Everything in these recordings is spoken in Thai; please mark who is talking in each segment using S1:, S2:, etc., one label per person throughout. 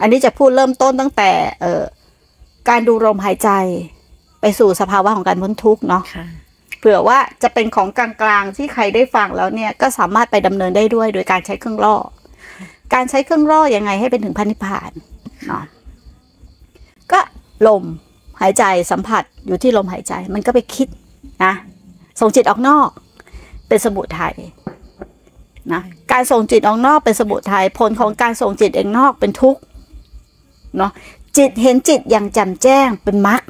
S1: อันนี้จะพูดเริ่มต้นตั้งแต่เอ่อการดูลมหายใจไปสู่สภาวะของการพ้นทุกข์เนาะ
S2: ค่ะ
S1: เผื่อว่าจะเป็นของกลางๆที่ใครได้ฟังแล้วเนี่ยก็สามารถไปดำเนินได้ด้วย โดยการใช้เครื่องล่อ การใช้เครื่องล่อยังไงให้เป็นถึงพันนิพพานเนาะก็ลมหายใจสัมผัสอยู่ที่ลมหายใจ มันก็ไปคิดนะส่งจิตออกนอก เป็นสมุทัยนะการส่งจิตออกนอกเป็นสมุทัยผลของการส่งจิตเองนอกเป็นทุกข์ เนาะจิตเห็นจิตอย่างแจ่มแจ้งเป็นมรรค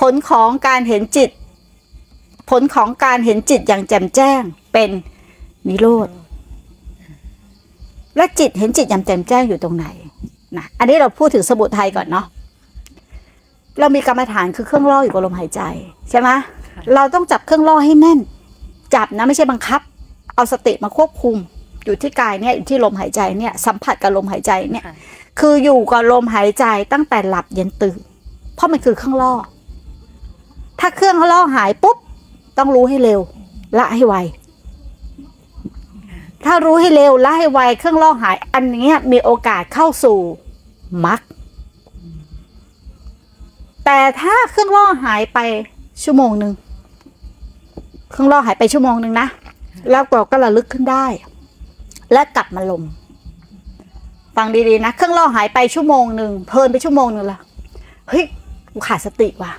S1: ผลของการเห็นจิต ผลของการเห็นจิตอย่างแจ่มแจ้งเป็นนิโรธและจิตเห็นจิตอย่างแจ่มแจ้งอยู่ตรงไหนนะอันนี้เราพูดถึงสมุทัยก่อนเนาะเรามีกรรมฐานคือเครื่องล่ออยู่กับลมหายใจใช่ไหมเราต้องจับเครื่องล่อให้แน่น จับนะไม่ใช่บังคับ เอาสติมาควบคุม อยู่ที่กายเนี่ยอยู่ที่ลมหายใจเนี่ยสัมผัสกับลมหายใจเนี่ย
S2: ค่ะ
S1: คืออยู่กับลมหายใจตั้งแต่หลับยันตื่น เพราะมันคือเครื่องล่อ ถ้าเครื่องล่อหายปุ๊บ ต้องรู้ให้เร็ว ละให้ไว ถ้ารู้ให้เร็วละให้ไว เครื่องล่อหาย อันเนี้ยมีโอกาสเข้าสู่มรรคแต่ถ้าเครื่องล่อหายไปชั่วโมงหนึ่งเครื่องล่อหายไปชั่วโมงหนึ่งนะ แล้วเราก็ระลึกขึ้นได้ และกลับมาลม ฟังดีๆนะ เครื่องล่อหายไปชั่วโมงหนึ่งเพลินไปชั่วโมงหนึ่งละเฮ้ยกูขาดสติว่ะ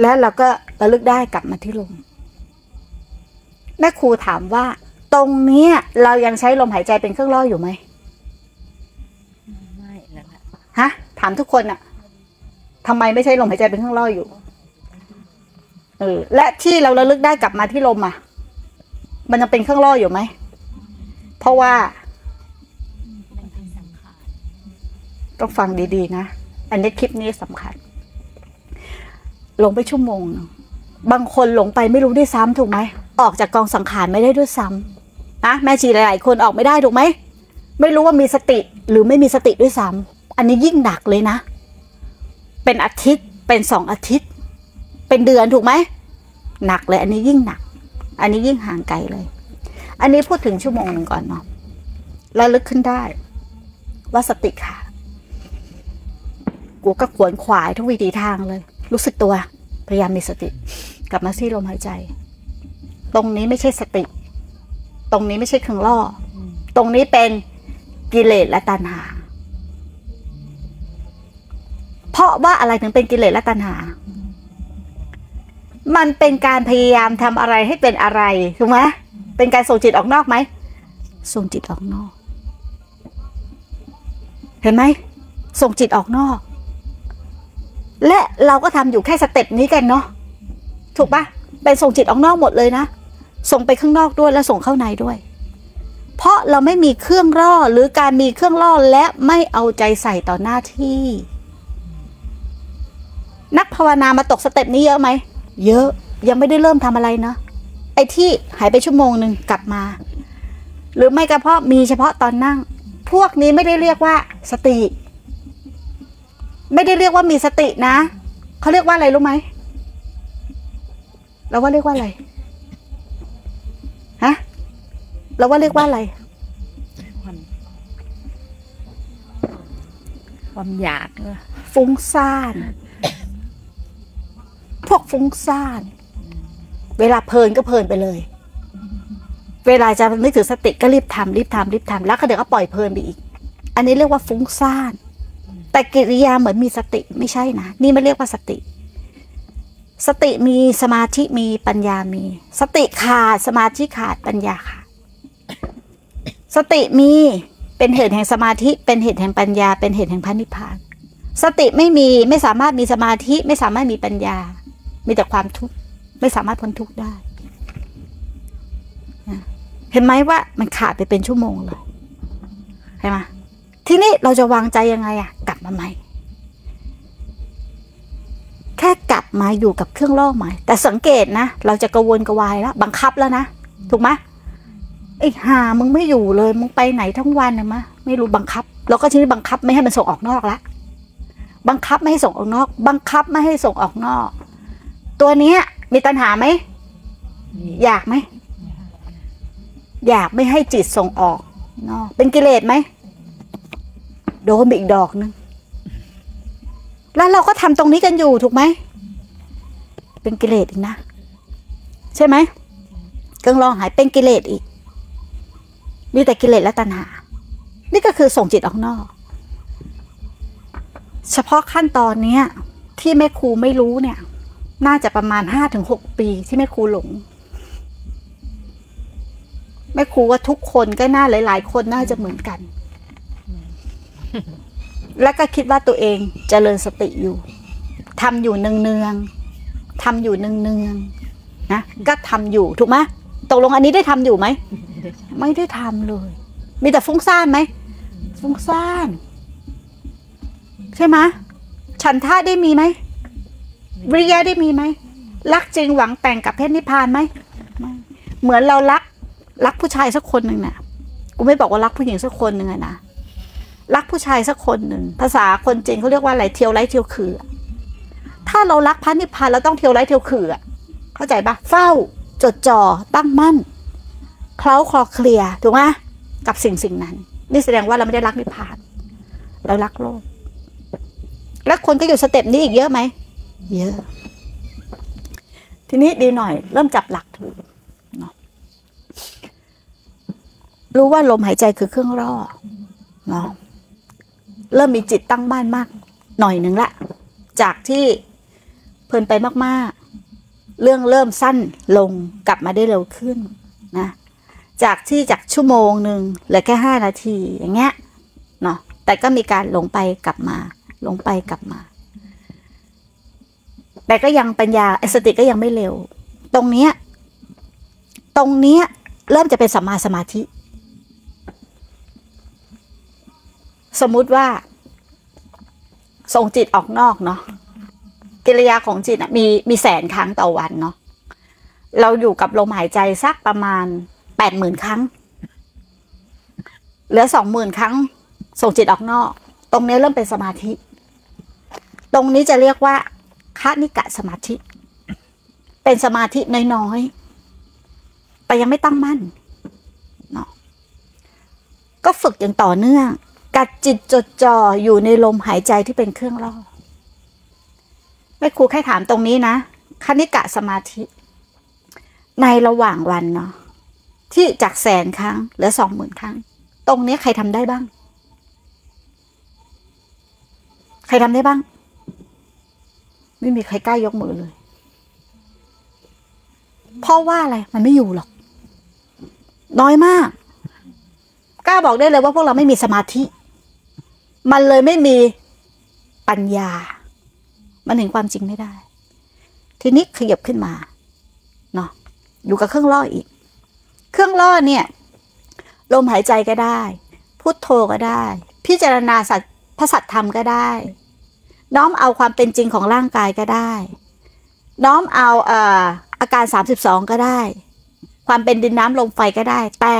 S1: แล้วเราก็ระลึกได้กลับมาที่ลม แม่ครูถามว่า ตรงเนี้ยเรายังใช้ลมหายใจเป็นเครื่องล่ออยู่ไหม
S2: ไม่แล้วล่ะ
S1: ฮะ ถามทุกคนอะทำไมไม่ใช้ลมหายใจเป็นเครื่องล่ออยู่เออและที่เราระลึกได้กลับมาที่ลมอะมันยังเป็นเครื่องล่ออยู่ไหม เพราะว่าต้องฟังดีๆนะ อันนี้คลิปนี้สำคัญหลงไปชั่วโมงหนึ่งบางคนหลงไปไม่รู้ด้วยซ้ำถูกไหม ออกจากกองสังขารไม่ได้ด้วยซ้ำนะแม่ชีหลายๆ คนออกไม่ได้ถูกไหม ไม่รู้ว่ามีสติหรือไม่มีสติด้วยซ้ำอันนี้ยิ่งหนักเลยนะ เป็นอาทิตย์เป็นสองอาทิตย์ เป็นเดือนถูกไหมหนักเลย อันนี้ยิ่งหนัก อันนี้ยิ่งห่างไกลเลย อันนี้พูดถึงชั่วโมงหนึ่งก่อนเนาะแล้วลึกขึ้นได้ ว่าสติค่ะกูก็ขวนขวายทุกวิถีทางเลย รู้สึกตัว พยายามมีสติ กลับมาที่ลมหายใจ ตรงนี้ไม่ใช่สติ ตรงนี้ไม่ใช่เครื่องล่ออตรงนี้เป็นกิเลสและตัณหา เพราะว่าอะไรถึงเป็นกิเลสและตัณหา มันเป็นการพยายามทำอะไรให้เป็นอะไร ถูกไหม เป็นการส่งจิตออกนอกไหมส่งจิตออกนอก เห็นไหมส่งจิตออกนอก และเราก็ทำอยู่แค่สเต็ปนี้กันเนาะถูกปะเป็นส่งจิตออกนอกหมดเลยนะส่งไปข้างนอกด้วยและส่งเข้าในด้วย เพราะเราไม่มีเครื่องล่อหรือการมีเครื่องล่อและไม่เอาใจใส่ต่อหน้าที่ นักภาวนามาตกสเต็ปนี้เยอะไหมเยอะยังไม่ได้เริ่มทำอะไรนะ ไอ้ที่หายไปชั่วโมงหนึ่งกลับมา หรือไม่ก็เพราะมีเฉพาะตอนนั่ง พวกนี้ไม่ได้เรียกว่าสติ ไม่ได้เรียกว่ามีสตินะเขาเรียกว่าอะไรรู้ไหมเราว่าเรียกว่าอะไรฮะเราว่าเรียกว่าอะไร
S2: ความความอยากเหรอ
S1: ฟุ้งซ่าน พวกฟุ้งซ่าน เวลาเพลินก็เพลินไปเลย เวลาจะนึกถึงสติก็รีบทำรีบทำรีบทำแล้วก็เดี๋ยวก็ปล่อยเพลินไปอีก อันนี้เรียกว่าฟุ้งซ่าน แต่กิริยาเหมือนมีสติไม่ใช่นะ นี่ไม่เรียกว่าสติ สติมีสมาธิมีปัญญามี สติขาดสมาธิขาดปัญญาขาดสติมีเป็นเหตุแห่งสมาธิ เป็นเหตุแห่งปัญญา เป็นเหตุแห่งพระนิพพาน สติไม่มีไม่สามารถมีสมาธิไม่สามารถมีปัญญา มีแต่ความทุกข์ ไม่สามารถพ้นทุกข์ได้เห็นไหมว่ามันขาดไปเป็นชั่วโมงเลยเห็นไหมทีนี้เราจะวางใจยังไงอะกลับมาใหม่ แค่กลับมาอยู่กับเครื่องล่อใหม่ แต่สังเกตนะ เราจะกระวนกระวายแล้ว บังคับแล้วนะ ถูกไหมไอ้หามึงไม่อยู่เลย มึงไปไหนทั้งวันนะมะไม่รู้บังคับ เราก็ทีนี้บังคับไม่ให้มันส่งออกนอกละบังคับไม่ให้ส่งออกนอก บังคับไม่ให้ส่งออกนอก ตัวเนี้ย มีตัณหาไหม อยากไหม อยากไม่ให้จิตส่งออกนอกเป็นกิเลสไหม โดนไปอีกดอกหนึง แล้วเราก็ทำตรงนี้กันอยู่ถูกไหม เป็นกิเลสอีกนะ ใช่ไหมเครื่องรองหายเป็นกิเลสอีก มีแต่กิเลสและตัณหา นี่ก็คือส่งจิตออกนอก เฉพาะขั้นตอนเนี้ยที่แม่ครูไม่รู้เนี่ย น่าจะประมาณห้าถึงหกปีที่แม่ครูหลงแม่ครูว่าทุกคนก็น่าหลาย ๆ คนน่าจะเหมือนกัน แล้วก็คิดว่าตัวเองเจริญสติอยู่ทำอยู่เนืองๆทำอยู่เนืองๆนะก็ทำอยู่ถูกไหมตกลงอันนี้ได้ทำอยู่ไหมไม่ได้ทำเลย มีแต่ฟุ้งซ่านไหมฟุ้งซ่าน ใช่ไหมฉันท่าได้มีไหม วิริยะได้มีไหมรักจริงหวังแต่งกับเพศนิพพานไหมไม่เหมือนเรารักรักผู้ชายสักคนหนึ่งน่ะกูไม่บอกว่ารักผู้หญิงสักคนหนึ่งอะนะรักผู้ชายสักคนหนึ่งภาษาคนจริงเขาเรียกว่าอะไรเทียวไร้เทียวคือ ถ้าเรารักพระนิพพานเราต้องเทียวไร้เทียวคืออะเข้าใจปะเฝ้า จดจ่อตั้งมั่นเคล้าคลอเคลียถูกไหมกับสิ่งสิ่งนั้น นี่แสดงว่าเราไม่ได้รักนิพพาน เรารักโลก แล้วคนก็อยู่สเต็ปนี้อีกเยอะไหม เยอะ ทีนี้ดีหน่อย เริ่มจับหลักถูกเนาะรู้ว่าลมหายใจคือเครื่องร่อเนาะเริ่มมีจิตตั้งมั่นมาก หน่อยหนึ่งละ จากที่เพลินไปมากๆ เรื่องเริ่มสั้นลงกลับมาได้เร็วขึ้นนะ จากที่จากชั่วโมงหนึ่งเหลือแค่ห้านาทีอย่างเงี้ยเนาะแต่ก็มีการลงไปกลับมาลงไปกลับมา แต่ก็ยังปัญญาไอ้สติก็ยังไม่เร็ว ตรงเนี้ยตรงเนี้ยเริ่มจะเป็นสัมมาสมาธิ สมมุติว่า ส่งจิตออกนอกเนาะกิริยาของจิตมีมีแสนครั้งต่อวันเนาะเราอยู่กับลมหายใจสักประมาณแปดหมื่นครั้ง เหลือสองหมื่นครั้ง ส่งจิตออกนอก ตรงนี้เริ่มเป็นสมาธิ ตรงนี้จะเรียกว่า คานิกะสมาธิ เป็นสมาธิน้อยๆ แต่ยังไม่ตั้งมั่นเนาะก็ฝึกอย่างต่อเนื่อง กัดจิตจดจ่ออยู่ในลมหายใจที่เป็นเครื่องล่อแม่ครูแค่ถามตรงนี้นะคณิกะสมาธิ ในระหว่างวันเนาะที่จากแสนครั้งเหลือสองหมื่นครั้ง ตรงนี้ใครทำได้บ้าง ใครทำได้บ้าง ไม่มีใครกล้ายกมือเลย เพราะว่าอะไร มันไม่อยู่หรอก น้อยมาก กล้าบอกได้เลยว่าพวกเราไม่มีสมาธิ มันเลยไม่มีปัญญา มันเห็นความจริงไม่ได้ ทีนี้ขยับขึ้นมาเนาะอยู่กับเครื่องล่ออีก เครื่องล่อเนี่ย ลมหายใจก็ได้ พุทโธก็ได้ พิจารณาสัตพระสัตธรรมก็ได้ น้อมเอาความเป็นจริงของร่างกายก็ได้ น้อมเอาเอ่ออาการ 32 ก็ได้ ความเป็นดินน้ำลมไฟก็ได้ แต่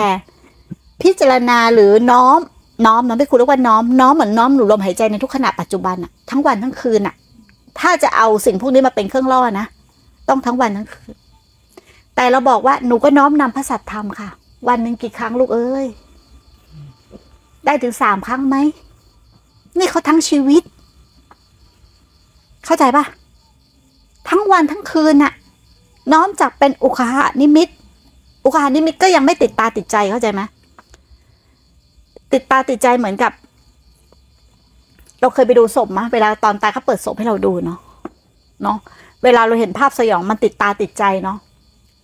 S1: พิจารณาหรือน้อมน้อมน้อมไม่คุณเรียกว่าน้อมน้อมเหมือนน้อมหนูลมหายใจในทุกขณะปัจจุบันอะทั้งวันทั้งคืนอะถ้าจะเอาสิ่งพวกนี้มาเป็นเครื่องล่อนะต้องทั้งวันทั้งคืนแต่เราบอกว่าหนูก็น้อมนำพระสัตธรรมค่ะ วันหนึ่งกี่ครั้งลูกเอ้ยได้ถึงสามครั้งไหมนี่เขาทั้งชีวิต เข้าใจปะทั้งวันทั้งคืนน่ะ น้อมจากเป็นอุคหานิมิต อุคหานิมิตก็ยังไม่ติดตาติดใจเข้าใจไหมติดตาติดใจเหมือนกับ เราเคยไปดูศพมะเวลาตอนตายเขาเปิดศพให้เราดูเนาะเนาะเวลาเราเห็นภาพสยองมันติดตาติดใจเนาะ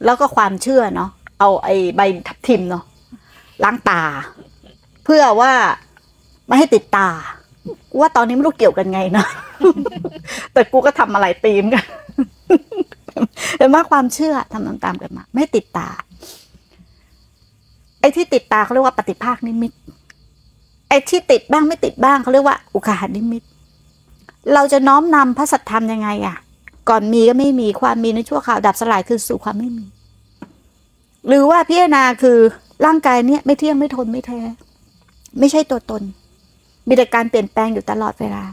S1: แล้วก็ความเชื่อเนาะเอาไอ้ใบทับทิมเนาะล้างตา เพื่อว่าไม่ให้ติดตา กูว่าตอนนี้ไม่รู้เกี่ยวกันไงนะแต่กูก็ทำอะไรตีมกันเห็นว่าความเชื่อทำตามๆกันมา ไม่ติดตา ไอ้ที่ติดตาเขาเรียกว่าปฏิภาคนิมิต ไอ้ที่ติดบ้างไม่ติดบ้างเขาเรียกว่าอุคหานิมิต เราจะน้อมนำพระสัทธรรมยังไงอะก่อนมีก็ไม่มีความมีในชั่วคราวดับสลายคือสู่ความไม่มี หรือว่าพิจารณาคือร่างกายเนี้ยไม่เที่ยงไม่ทนไม่แท้ ไม่ใช่ตัวตน มีแต่การเปลี่ยนแปลงอยู่ตลอดเวลา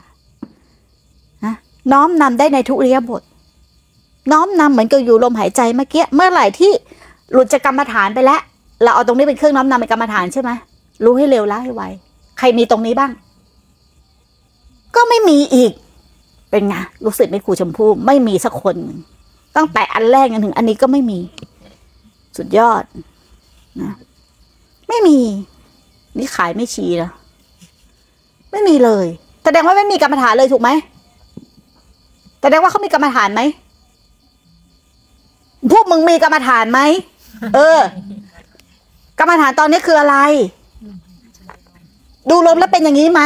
S1: นะน้อมนำได้ในทุกเรียบท น้อมนำเหมือนกับอยู่ลมหายใจเมื่อกี้เมื่อไหร่ที่หลุดจากกรรมฐานไปแล้ว เราเอาตรงนี้เป็นเครื่องน้อมนำเป็นกรรมฐานใช่ไหมรู้ให้เร็วละให้ไวใครมีตรงนี้บ้าง ก็ไม่มีอีก เป็นไงลูกศิษย์แม่ครูชมพู่ไม่มีสักคน ตั้งแต่อันแรกจนถึง อันนี้ก็ไม่มี สุดยอดนะไม่มี นี่ขายไม่ชีนะ ไม่มีเลย แสดงว่าไม่มีกรรมฐานเลยถูกไหมแสดงว่าเขามีกรรมฐานไหมพวกมึงมีกรรมฐานไหมเออ กรรมฐานตอนนี้คืออะไร ดูลมแล้วเป็นอย่างนี้ไหม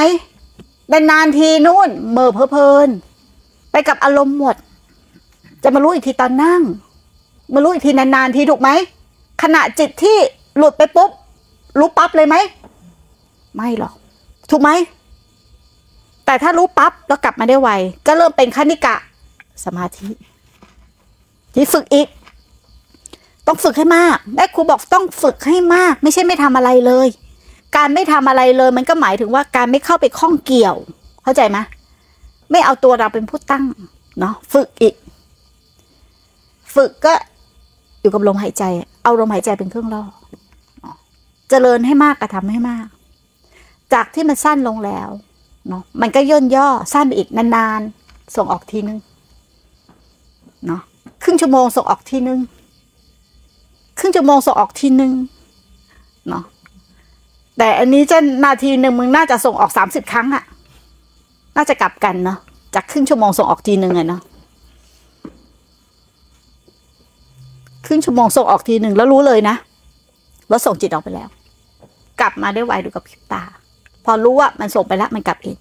S1: นานๆทีนู่นเหม่อเพลิน ไปกับอารมณ์หมด จะมารู้อีกทีตอนนั่ง มารู้อีกทีนานๆทีถูกไหมขณะจิตที่หลุดไปปุ๊บ รู้ปั๊บเลยไหม ไม่หรอก ถูกไหม แต่ถ้ารู้ปั๊บแล้วกลับมาได้ไว ก็เริ่มเป็นคณิกะสมาธิ ที่ฝึกอีก ต้องฝึกให้มากแม่ครูบอกต้องฝึกให้มาก ไม่ใช่ไม่ทำอะไรเลย การไม่ทำอะไรเลย มันก็หมายถึงว่าการไม่เข้าไปข้องเกี่ยว เข้าใจไหมไม่เอาตัวเราเป็นผู้ตั้งเนาะฝึกอีก ฝึกก็อยู่กับลมหายใจ เอาลมหายใจเป็นเครื่องล่อเจริญให้มากกระทำให้มาก จากที่มันสั้นลงแล้ว เนาะมันก็ย่นย่อสั้นไปอีกนานๆ ส่งออกทีนึงเนาะครึ่งชั่วโมงส่งออกทีนึงครึ่งชั่วโมงส่งออกทีนึงเนาะแต่อันนี้จะนาทีหนึ่งมึงน่าจะส่งออกสามสิบครั้งอะน่าจะกลับกันเนาะจากครึ่งชั่วโมงส่งออกทีนึงอะเนาะครึ่งชั่วโมงส่งออกทีหนึ่งแล้วรู้เลยนะว่าส่งจิตออกไปแล้ว กลับมาได้ไวดูกับพิบตา พอรู้ว่ามันส่งไปแล้วมันกลับเอง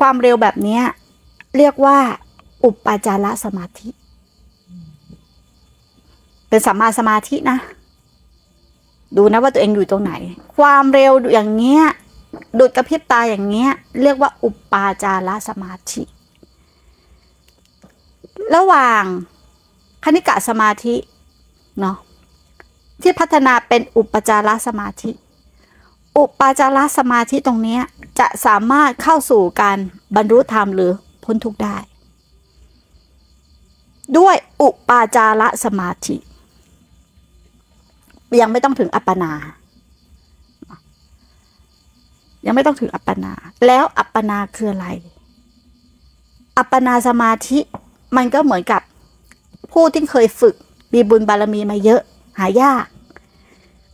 S1: ความเร็วแบบนี้เรียกว่า อุปจารสมาธิ เป็นสัมมาสมาธินะ ดูนะว่าตัวเองอยู่ตรงไหน ความเร็วอย่างเงี้ยดูดกระพริบตาอย่างเงี้ย เรียกว่าอุปาจารสมาธิ ระหว่างคณิกะสมาธิเนาะที่พัฒนาเป็นอุปจารสมาธิ อุปาจารสมาธิตรงนี้จะสามารถเข้าสู่การบรรลุธรรมหรือพ้นทุกข์ได้ ด้วยอุปาจารสมาธิ ยังไม่ต้องถึงอัปปนา ยังไม่ต้องถึงอัปปนา แล้วอัปปนาคืออะไร อัปปนาสมาธิมันก็เหมือนกับผู้ที่เคยฝึกมีบุญบารมีมาเยอะ หายาก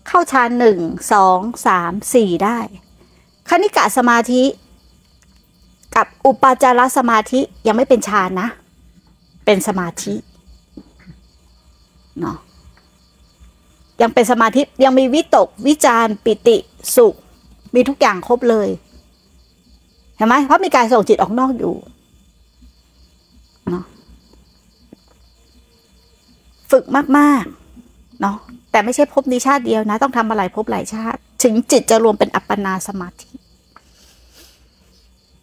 S1: เข้าฌานหนึ่งสองสามสี่ได้ คณิกะสมาธิ กับอุปาจารสมาธิยังไม่เป็นฌานนะ เป็นสมาธิเนาะยังเป็นสมาธิยังมีวิตกวิจารปิติสุข มีทุกอย่างครบเลยเห็นไหมเพราะมีการส่งจิตออกนอกอยู่เนาะฝึกมาก ๆ เนาะ แต่ไม่ใช่พบนี้ชาติเดียวนะ ต้องทำอะไรพบหลายชาติ ถึงจิตจะรวมเป็นอัปปนาสมาธิ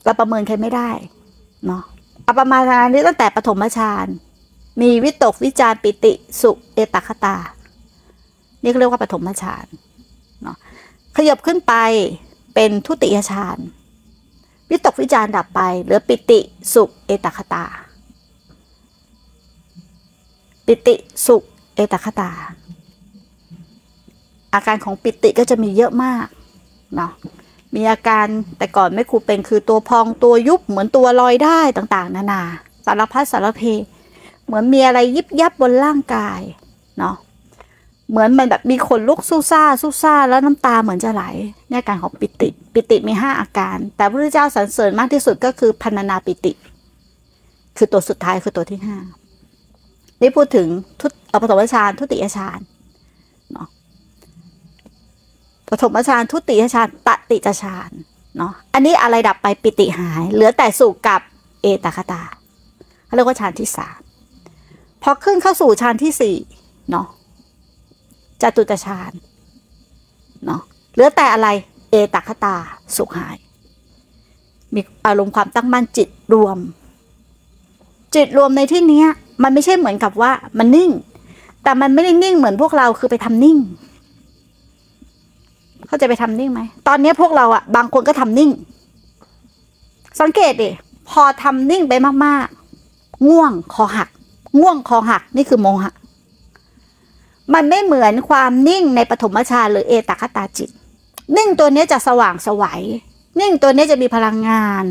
S1: เราประเมินใครไม่ได้เนาะอัปปมาทานนี้ตั้งแต่ปฐมฌานมีวิตกวิจารปิติสุเอตคตา นี่เขาเรียกว่าปฐมฌานเนาะขยบขึ้นไปเป็นทุติยฌานวิตกวิจารดับไปเหลือปิติสุเอตคตา ปิติสุเอตคตา อาการของปิติก็จะมีเยอะมากเนาะมีอาการแต่ก่อนไม่ครูเป็นคือตัวพองตัวยุบเหมือนตัวลอยได้ต่างๆ นานาสารพัดสารเพ เหมือนมีอะไรยิบยับบนร่างกายเนาะเหมือนมันแบบมีขนลุกสู้ซ่าสู้ซ่าแล้วน้ำตาเหมือนจะไหลเนี่ยอาการของปิติ ปิติมีห้าอาการ แต่พระพุทธเจ้าสรรเสริญมากที่สุดก็คือพันนาปิติ คือตัวสุดท้ายคือตัวที่ห้านี่พูดถึงทุตอปฐมฌานทุติยฌานเนาะป ฐมฌานทุติยฌานตติจฌานเนาะอันนี้อะไรดับไปปิติหาย เหลือแต่สุขกับเอตคตาเขาเรียกว่าฌานที่สามพอขึ้นเข้าสู่ฌานที่สี่เนาะจตุตฌานเนาะเหลือแต่อะไรเอตคตาสุขหาย มีอารมณ์ความตั้งมั่นจิตรวม จิตรวมในที่นี้มันไม่ใช่เหมือนกับว่ามันนิ่ง แต่มันไม่ได้นิ่งเหมือนพวกเราคือไปทำนิ่ง เขาจะไปทำนิ่งไหม ตอนนี้พวกเราอะบางคนก็ทำนิ่ง สังเกตดิ พอทำนิ่งไปมากๆ ง่วงคอหัก ง่วงคอหักนี่คือโมหะ มันไม่เหมือนความนิ่งในปฐมฌานหรือเอตคตาจิต นิ่งตัวนี้จะสว่างสวัย นิ่งตัวนี้จะมีพลังงาน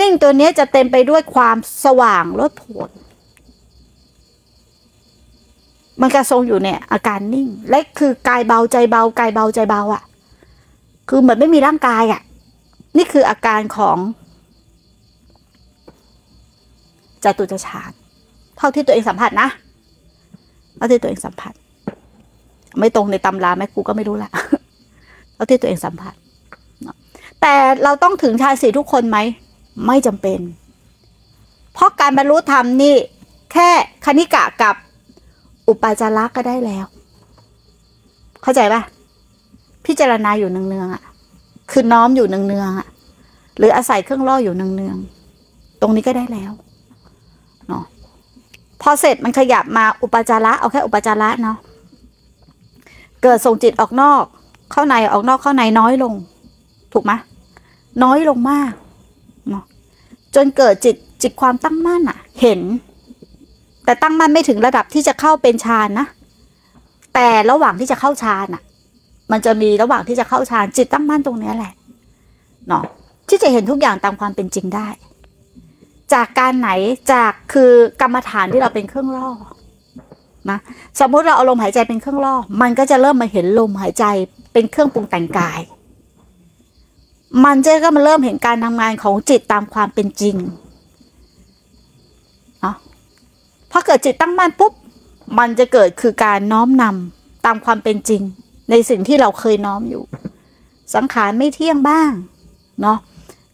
S1: นิ่งตัวนี้จะเต็มไปด้วยความสว่างลดผล มันกระทรงอยู่เนี่ยอาการนิ่ง และคือกายเบาใจเบากายเบาใจเบาอะ่ะ คือเหมือนไม่มีร่างกายอะ่ะ นี่คืออาการของจตุจฌานเท่าที่ตัวเองสัมผัสนะเท่าที่ตัวเองสัมผัส ไม่ตรงในตำราแม่ครูก็ไม่รู้ละเท่าที่ตัวเองสัมผัสแต่เราต้องถึงฌานสี่ทุกคนไหม ไม่จำเป็น เพราะการบรรลุธรรมนี่ แค่คณิกะกับ อุปาจาระก็ได้แล้ว เข้าใจปะพิจารณาอยู่เนืองๆอะ คือน้อมอยู่เนืองๆอะ หรืออาศัยเครื่องล่ออยู่เนืองๆตรงนี้ก็ได้แล้วเนาะพอเสร็จมันขยับมาอุปาจาระเอาแค่อุปาจาระเนาะเกิดส่งจิตออกนอก เข้าในออกนอกเข้าในน้อยลง ถูกไหมน้อยลงมากเนาะจนเกิดจิตจิตความตั้งมั่นอะเห็น แต่ตั้งมั่นไม่ถึงระดับที่จะเข้าเป็นฌานนะ แต่ระหว่างที่จะเข้าฌานอะมันจะมีระหว่างที่จะเข้าฌานจิตตั้งมั่นตรงนี้แหละเนาะที่จะเห็นทุกอย่างตามความเป็นจริงได้ จากการไหนจากคือกรรมฐานที่เราเป็นเครื่องล่อนะสมมุติเราเอาลมหายใจเป็นเครื่องล่อ มันก็จะเริ่มมาเห็นลมหายใจเป็นเครื่องปรุงแต่งกาย มันจะก็มาเริ่มเห็นการทำงานของจิตตามความเป็นจริงเนาะ พอเกิดจิตตั้งมั่นปุ๊บ มันจะเกิดคือการน้อมนำตามความเป็นจริง ในสิ่งที่เราเคยน้อมอยู่ สังขารไม่เที่ยงบ้างเนาะ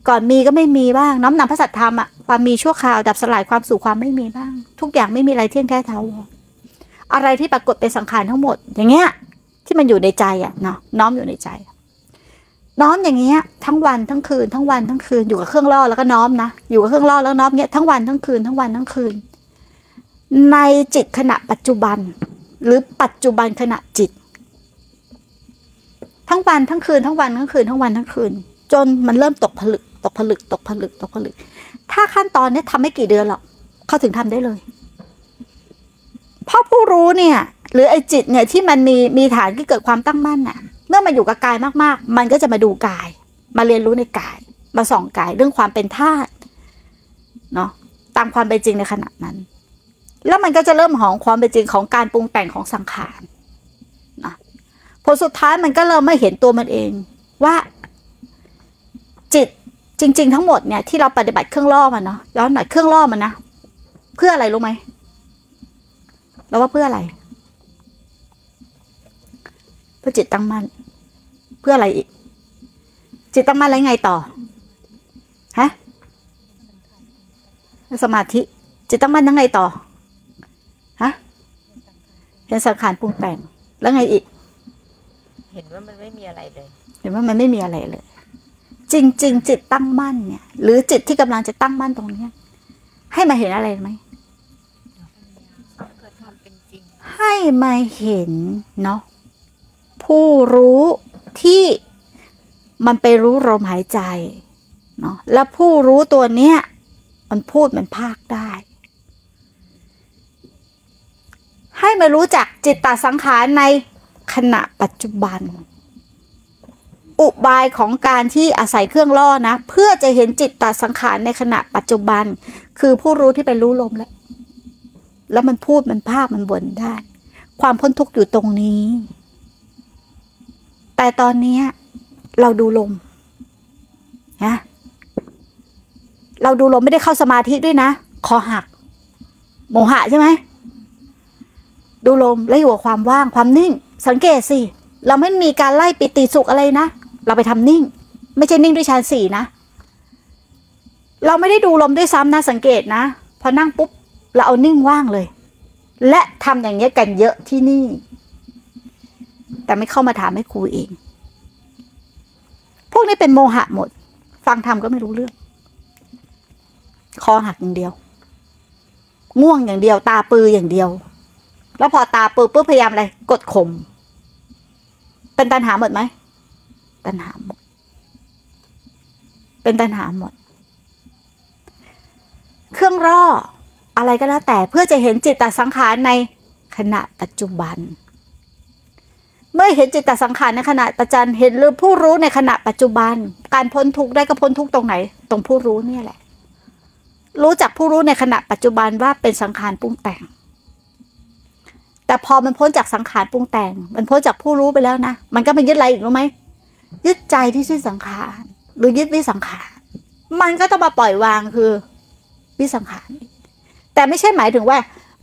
S1: ก่อนมีก็ไม่มีบ้าง น้อมนำพระสัทธรรมอะความมีชั่วคราวดับสลายความสู่ความไม่มีบ้าง ทุกอย่างไม่มีอะไรเที่ยงแท้เทาวอะไรที่ปรากฏเป็นสังขารทั้งหมด อย่างเงี้ย ที่มันอยู่ในใจอะเนาะน้อมอยู่ในใจ น้อมอย่างเงี้ย ทั้งวันทั้งคืนทั้งวันทั้งคืนอยู่กับเครื่องล่อแล้วก็น้อมนะอยู่กับเครื่องล่อแล้วน้อมเงี้ยทั้งวันทั้งคืนทั้งวันทั้งคืน ในจิตขณะปัจจุบัน หรือปัจจุบันขณะจิต ทั้งวันทั้งคืนทั้งวันทั้งคืนทั้งวันทั้งคืน จนมันเริ่มตกผลึก ตกผลึก ตกผลึก ตกผลึก ถ้าขั้นตอนนี้ทำไม่กี่เดือนหรอกเขาถึงทำได้เลยเพราะผู้รู้เนี่ย หรือไอ้จิตเนี่ยที่มันมีมีฐานที่เกิดความตั้งมั่นน่ะ เมื่อมาอยู่กับกายมากๆ มันก็จะมาดูกาย มาเรียนรู้ในกาย มาส่องกายเรื่องความเป็นธาตุเนาะตามความเป็นจริงในขณะนั้น แล้วมันก็จะเริ่มหองความเป็นจริงของการปรุงแต่งของสังขารนะผลสุดท้ายมันก็เริ่มไม่เห็นตัวมันเองว่าจิตจริง ๆ ทั้งหมดเนี่ยที่เราปฏิบัติเครื่องล่อมันเนาะย้อนหน่อยเครื่องล่อมันนะเพื่ออะไรรู้ไหมเราว่าเพื่ออะไรเพื่อจิตตั้งมั่นเพื่ออะไรอีกจิตตั้งมั่นแล้วไงต่อฮะสมาธิจิตตั้งมั่นยังไงต่อ เห็นสังขารปรุงแต่ง แล้วไงอีก
S2: เห็นว่ามันไม่มีอะไรเลย
S1: เห็นว่ามันไม่มีอะไรเลย จริงๆจิตตั้งมั่นเนี่ย หรือจิตที่กำลังจะตั้งมั่นตรงเนี้ย ให้มาเห็นอะไรไหม
S2: เกิดความเป็นจริง
S1: ให้มาเห็นเนาะผู้รู้ที่มันไปรู้ลมหายใจเนาะแล้วผู้รู้ตัวเนี้ย มันพูดมันภาคได้ ให้มารู้จักจิตตสังขารในขณะปัจจุบัน อุบายของการที่อาศัยเครื่องล่อนะ เพื่อจะเห็นจิตตสังขารในขณะปัจจุบัน คือผู้รู้ที่ไปรู้ลมแล้ว แล้วมันพูดมันภาคมันบ่นได้ ความพ้นทุกข์อยู่ตรงนี้ แต่ตอนนี้เราดูลมนะเราดูลมไม่ได้เข้าสมาธิด้วยนะ คอหัก โมหะใช่ไหม ดูลมแล้วอยู่กับความว่างความนิ่ง สังเกตสิ เราไม่มีการไล่ปิติสุขอะไรนะ เราไปทำนิ่ง ไม่ใช่นิ่งด้วยฌานสี่นะ เราไม่ได้ดูลมด้วยซ้ำนะสังเกตนะ พอนั่งปุ๊บเราเอานิ่งว่างเลย และทำอย่างนี้ยกันเยอะที่นี่ แต่ไม่เข้ามาถามให้ครูเอง พวกนี้เป็นโมหะหมด ฟังทำก็ไม่รู้เรื่อง คอหักอย่างเดียว ง่วงอย่างเดียว ตาปืออย่างเดียว แล้วพอตาปือปุ๊บพยายามอะไร กดข่มเป็นตันหาหมดไหมตันหาหมด เป็นตันหาหมด เครื่องร่ออะไรก็แล้วแต่เพื่อจะเห็นจิตตสังขารในขณะปัจจุบัน เมื่อเห็นจิตตสังขารในขณะประจันเห็นหรือผู้รู้ในขณะปัจจุบัน การพ้นทุกข์ได้ก็พ้นทุกข์ตรงไหน ตรงผู้รู้เนี่ยแหละ รู้จักผู้รู้ในขณะปัจจุบันว่าเป็นสังขารปรุงแต่ง แต่พอมันพ้นจากสังขารปรุงแต่ง มันพ้นจากผู้รู้ไปแล้วนะ มันก็ไม่ยึดอะไรอีกรู้ไหม ยึดใจที่ชื่อสังขาร หรือยึดวิสังขาร มันก็ต้องมาปล่อยวางคือวิสังขาร แต่ไม่ใช่หมายถึงว่า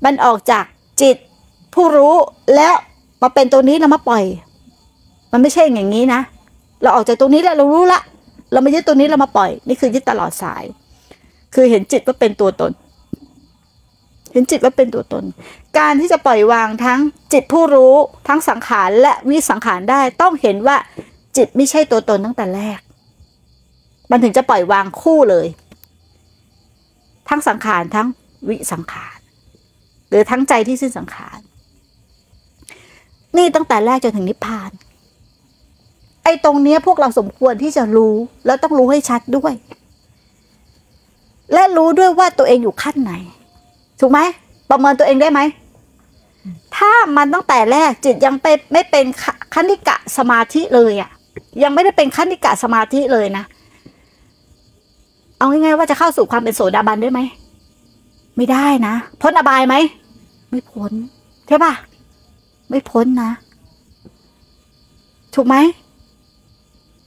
S1: มันออกจากจิตผู้รู้แล้วมาเป็นตัวนี้แล้วมาปล่อย มันไม่ใช่อย่างนี้นะ เราออกจากตรงนี้แล้วเรารู้ละ เรามายึดตัวนี้เรามาปล่อย นี่คือยึดตลอดสาย คือเห็นจิตว่าเป็นตัวตน เห็นจิตว่าเป็นตัวตน การที่จะปล่อยวางทั้งจิตผู้รู้ทั้งสังขารและวิสังขารได้ต้องเห็นว่าจิตไม่ใช่ตัวตนตั้งแต่แรก มันถึงจะปล่อยวางคู่เลย ทั้งสังขารทั้งวิสังขาร หรือทั้งใจที่สิ้นสังขาร นี่ตั้งแต่แรกจนถึงนิพพาน ไอ้ตรงเนี้ยพวกเราสมควรที่จะรู้แล้วต้องรู้ให้ชัดด้วย และรู้ด้วยว่าตัวเองอยู่ขั้นไหน ถูกไหมประเมินตัวเองได้ไหม ถ้ามันตั้งแต่แรกจิตยังไปไม่เป็นขคณิกะสมาธิเลยอะ่ะ ยังไม่ได้เป็นคณิกะสมาธิเลยนะ เอาง่ายๆว่าจะเข้าสู่ความเป็นโสดาบันได้ไหม ไม่ได้นะพ้นอบายไหม ไม่พ้นใช่ปะไม่พ้นนะ ถูกไหม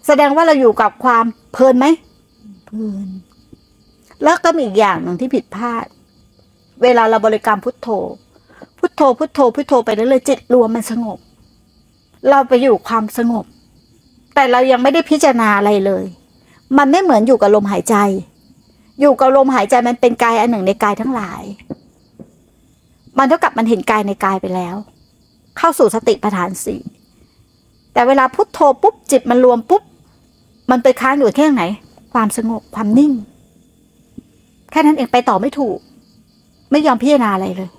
S1: แสดงว่าเราอยู่กับความเพลินไหมเพลินแล้วก็มีอีกอย่างหนึ่งที่ผิดพลาด เวลาเราบริกรรมพุทโธ พุทโธ พุทโธ พุทโธไปเรื่อยๆจิตรวมมันสงบ เราไปอยู่ความสงบ แต่เรายังไม่ได้พิจารณาอะไรเลย มันไม่เหมือนอยู่กับลมหายใจ อยู่กับลมหายใจมันเป็นกายอันหนึ่งในกายทั้งหลาย มันเท่ากับมันเห็นกายในกายไปแล้ว เข้าสู่สติปัฏฐานสี่แต่เวลาพุทโธปุ๊บจิตมันรวมปุ๊บมันไปค้างอยู่แค่ไหน ความสงบความนิ่ง แค่นั้นเองไปต่อไม่ถูก ไม่ยอมพิจารณาอะไรเลย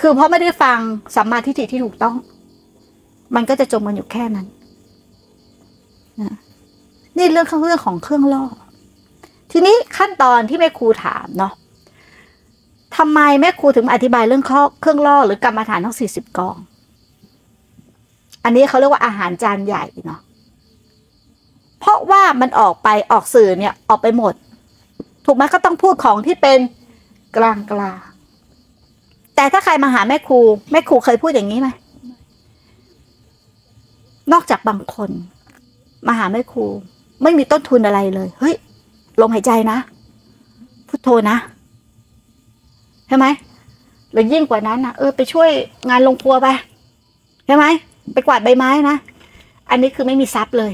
S1: คือเพราะไม่ได้ฟังสัมมาทิฏฐิที่ถูกต้อง มันก็จะจมกันอยู่แค่นั้นนะนี่เรื่องของเรื่องของเครื่องล่อ ทีนี้ขั้นตอนที่แม่ครูถามเนาะทำไมแม่ครูถึงอธิบายเรื่องข้อเครื่องล่อหรือกรรมฐานทั้งสี่สิบกอง อันนี้เขาเรียกว่าอาหารจานใหญ่เนาะ เพราะว่ามันออกไปออกสื่อเนี่ยออกไปหมด ถูกไหมก็ต้องพูดของที่เป็น กลางกลาแต่ถ้าใครมาหาแม่ครู แม่ครูเคยพูดอย่างนี้ไหมนอกจากบางคน มาหาแม่ครู ไม่มีต้นทุนอะไรเลย เฮ้ยลมหายใจนะพุทโธนะใช่ไหมหรือยิ่งกว่านั้นนะเออไปช่วยงานลงครัวไปใช่ไหมไปกวาดใบไม้นะอันนี้คือไม่มีทรัพย์เลย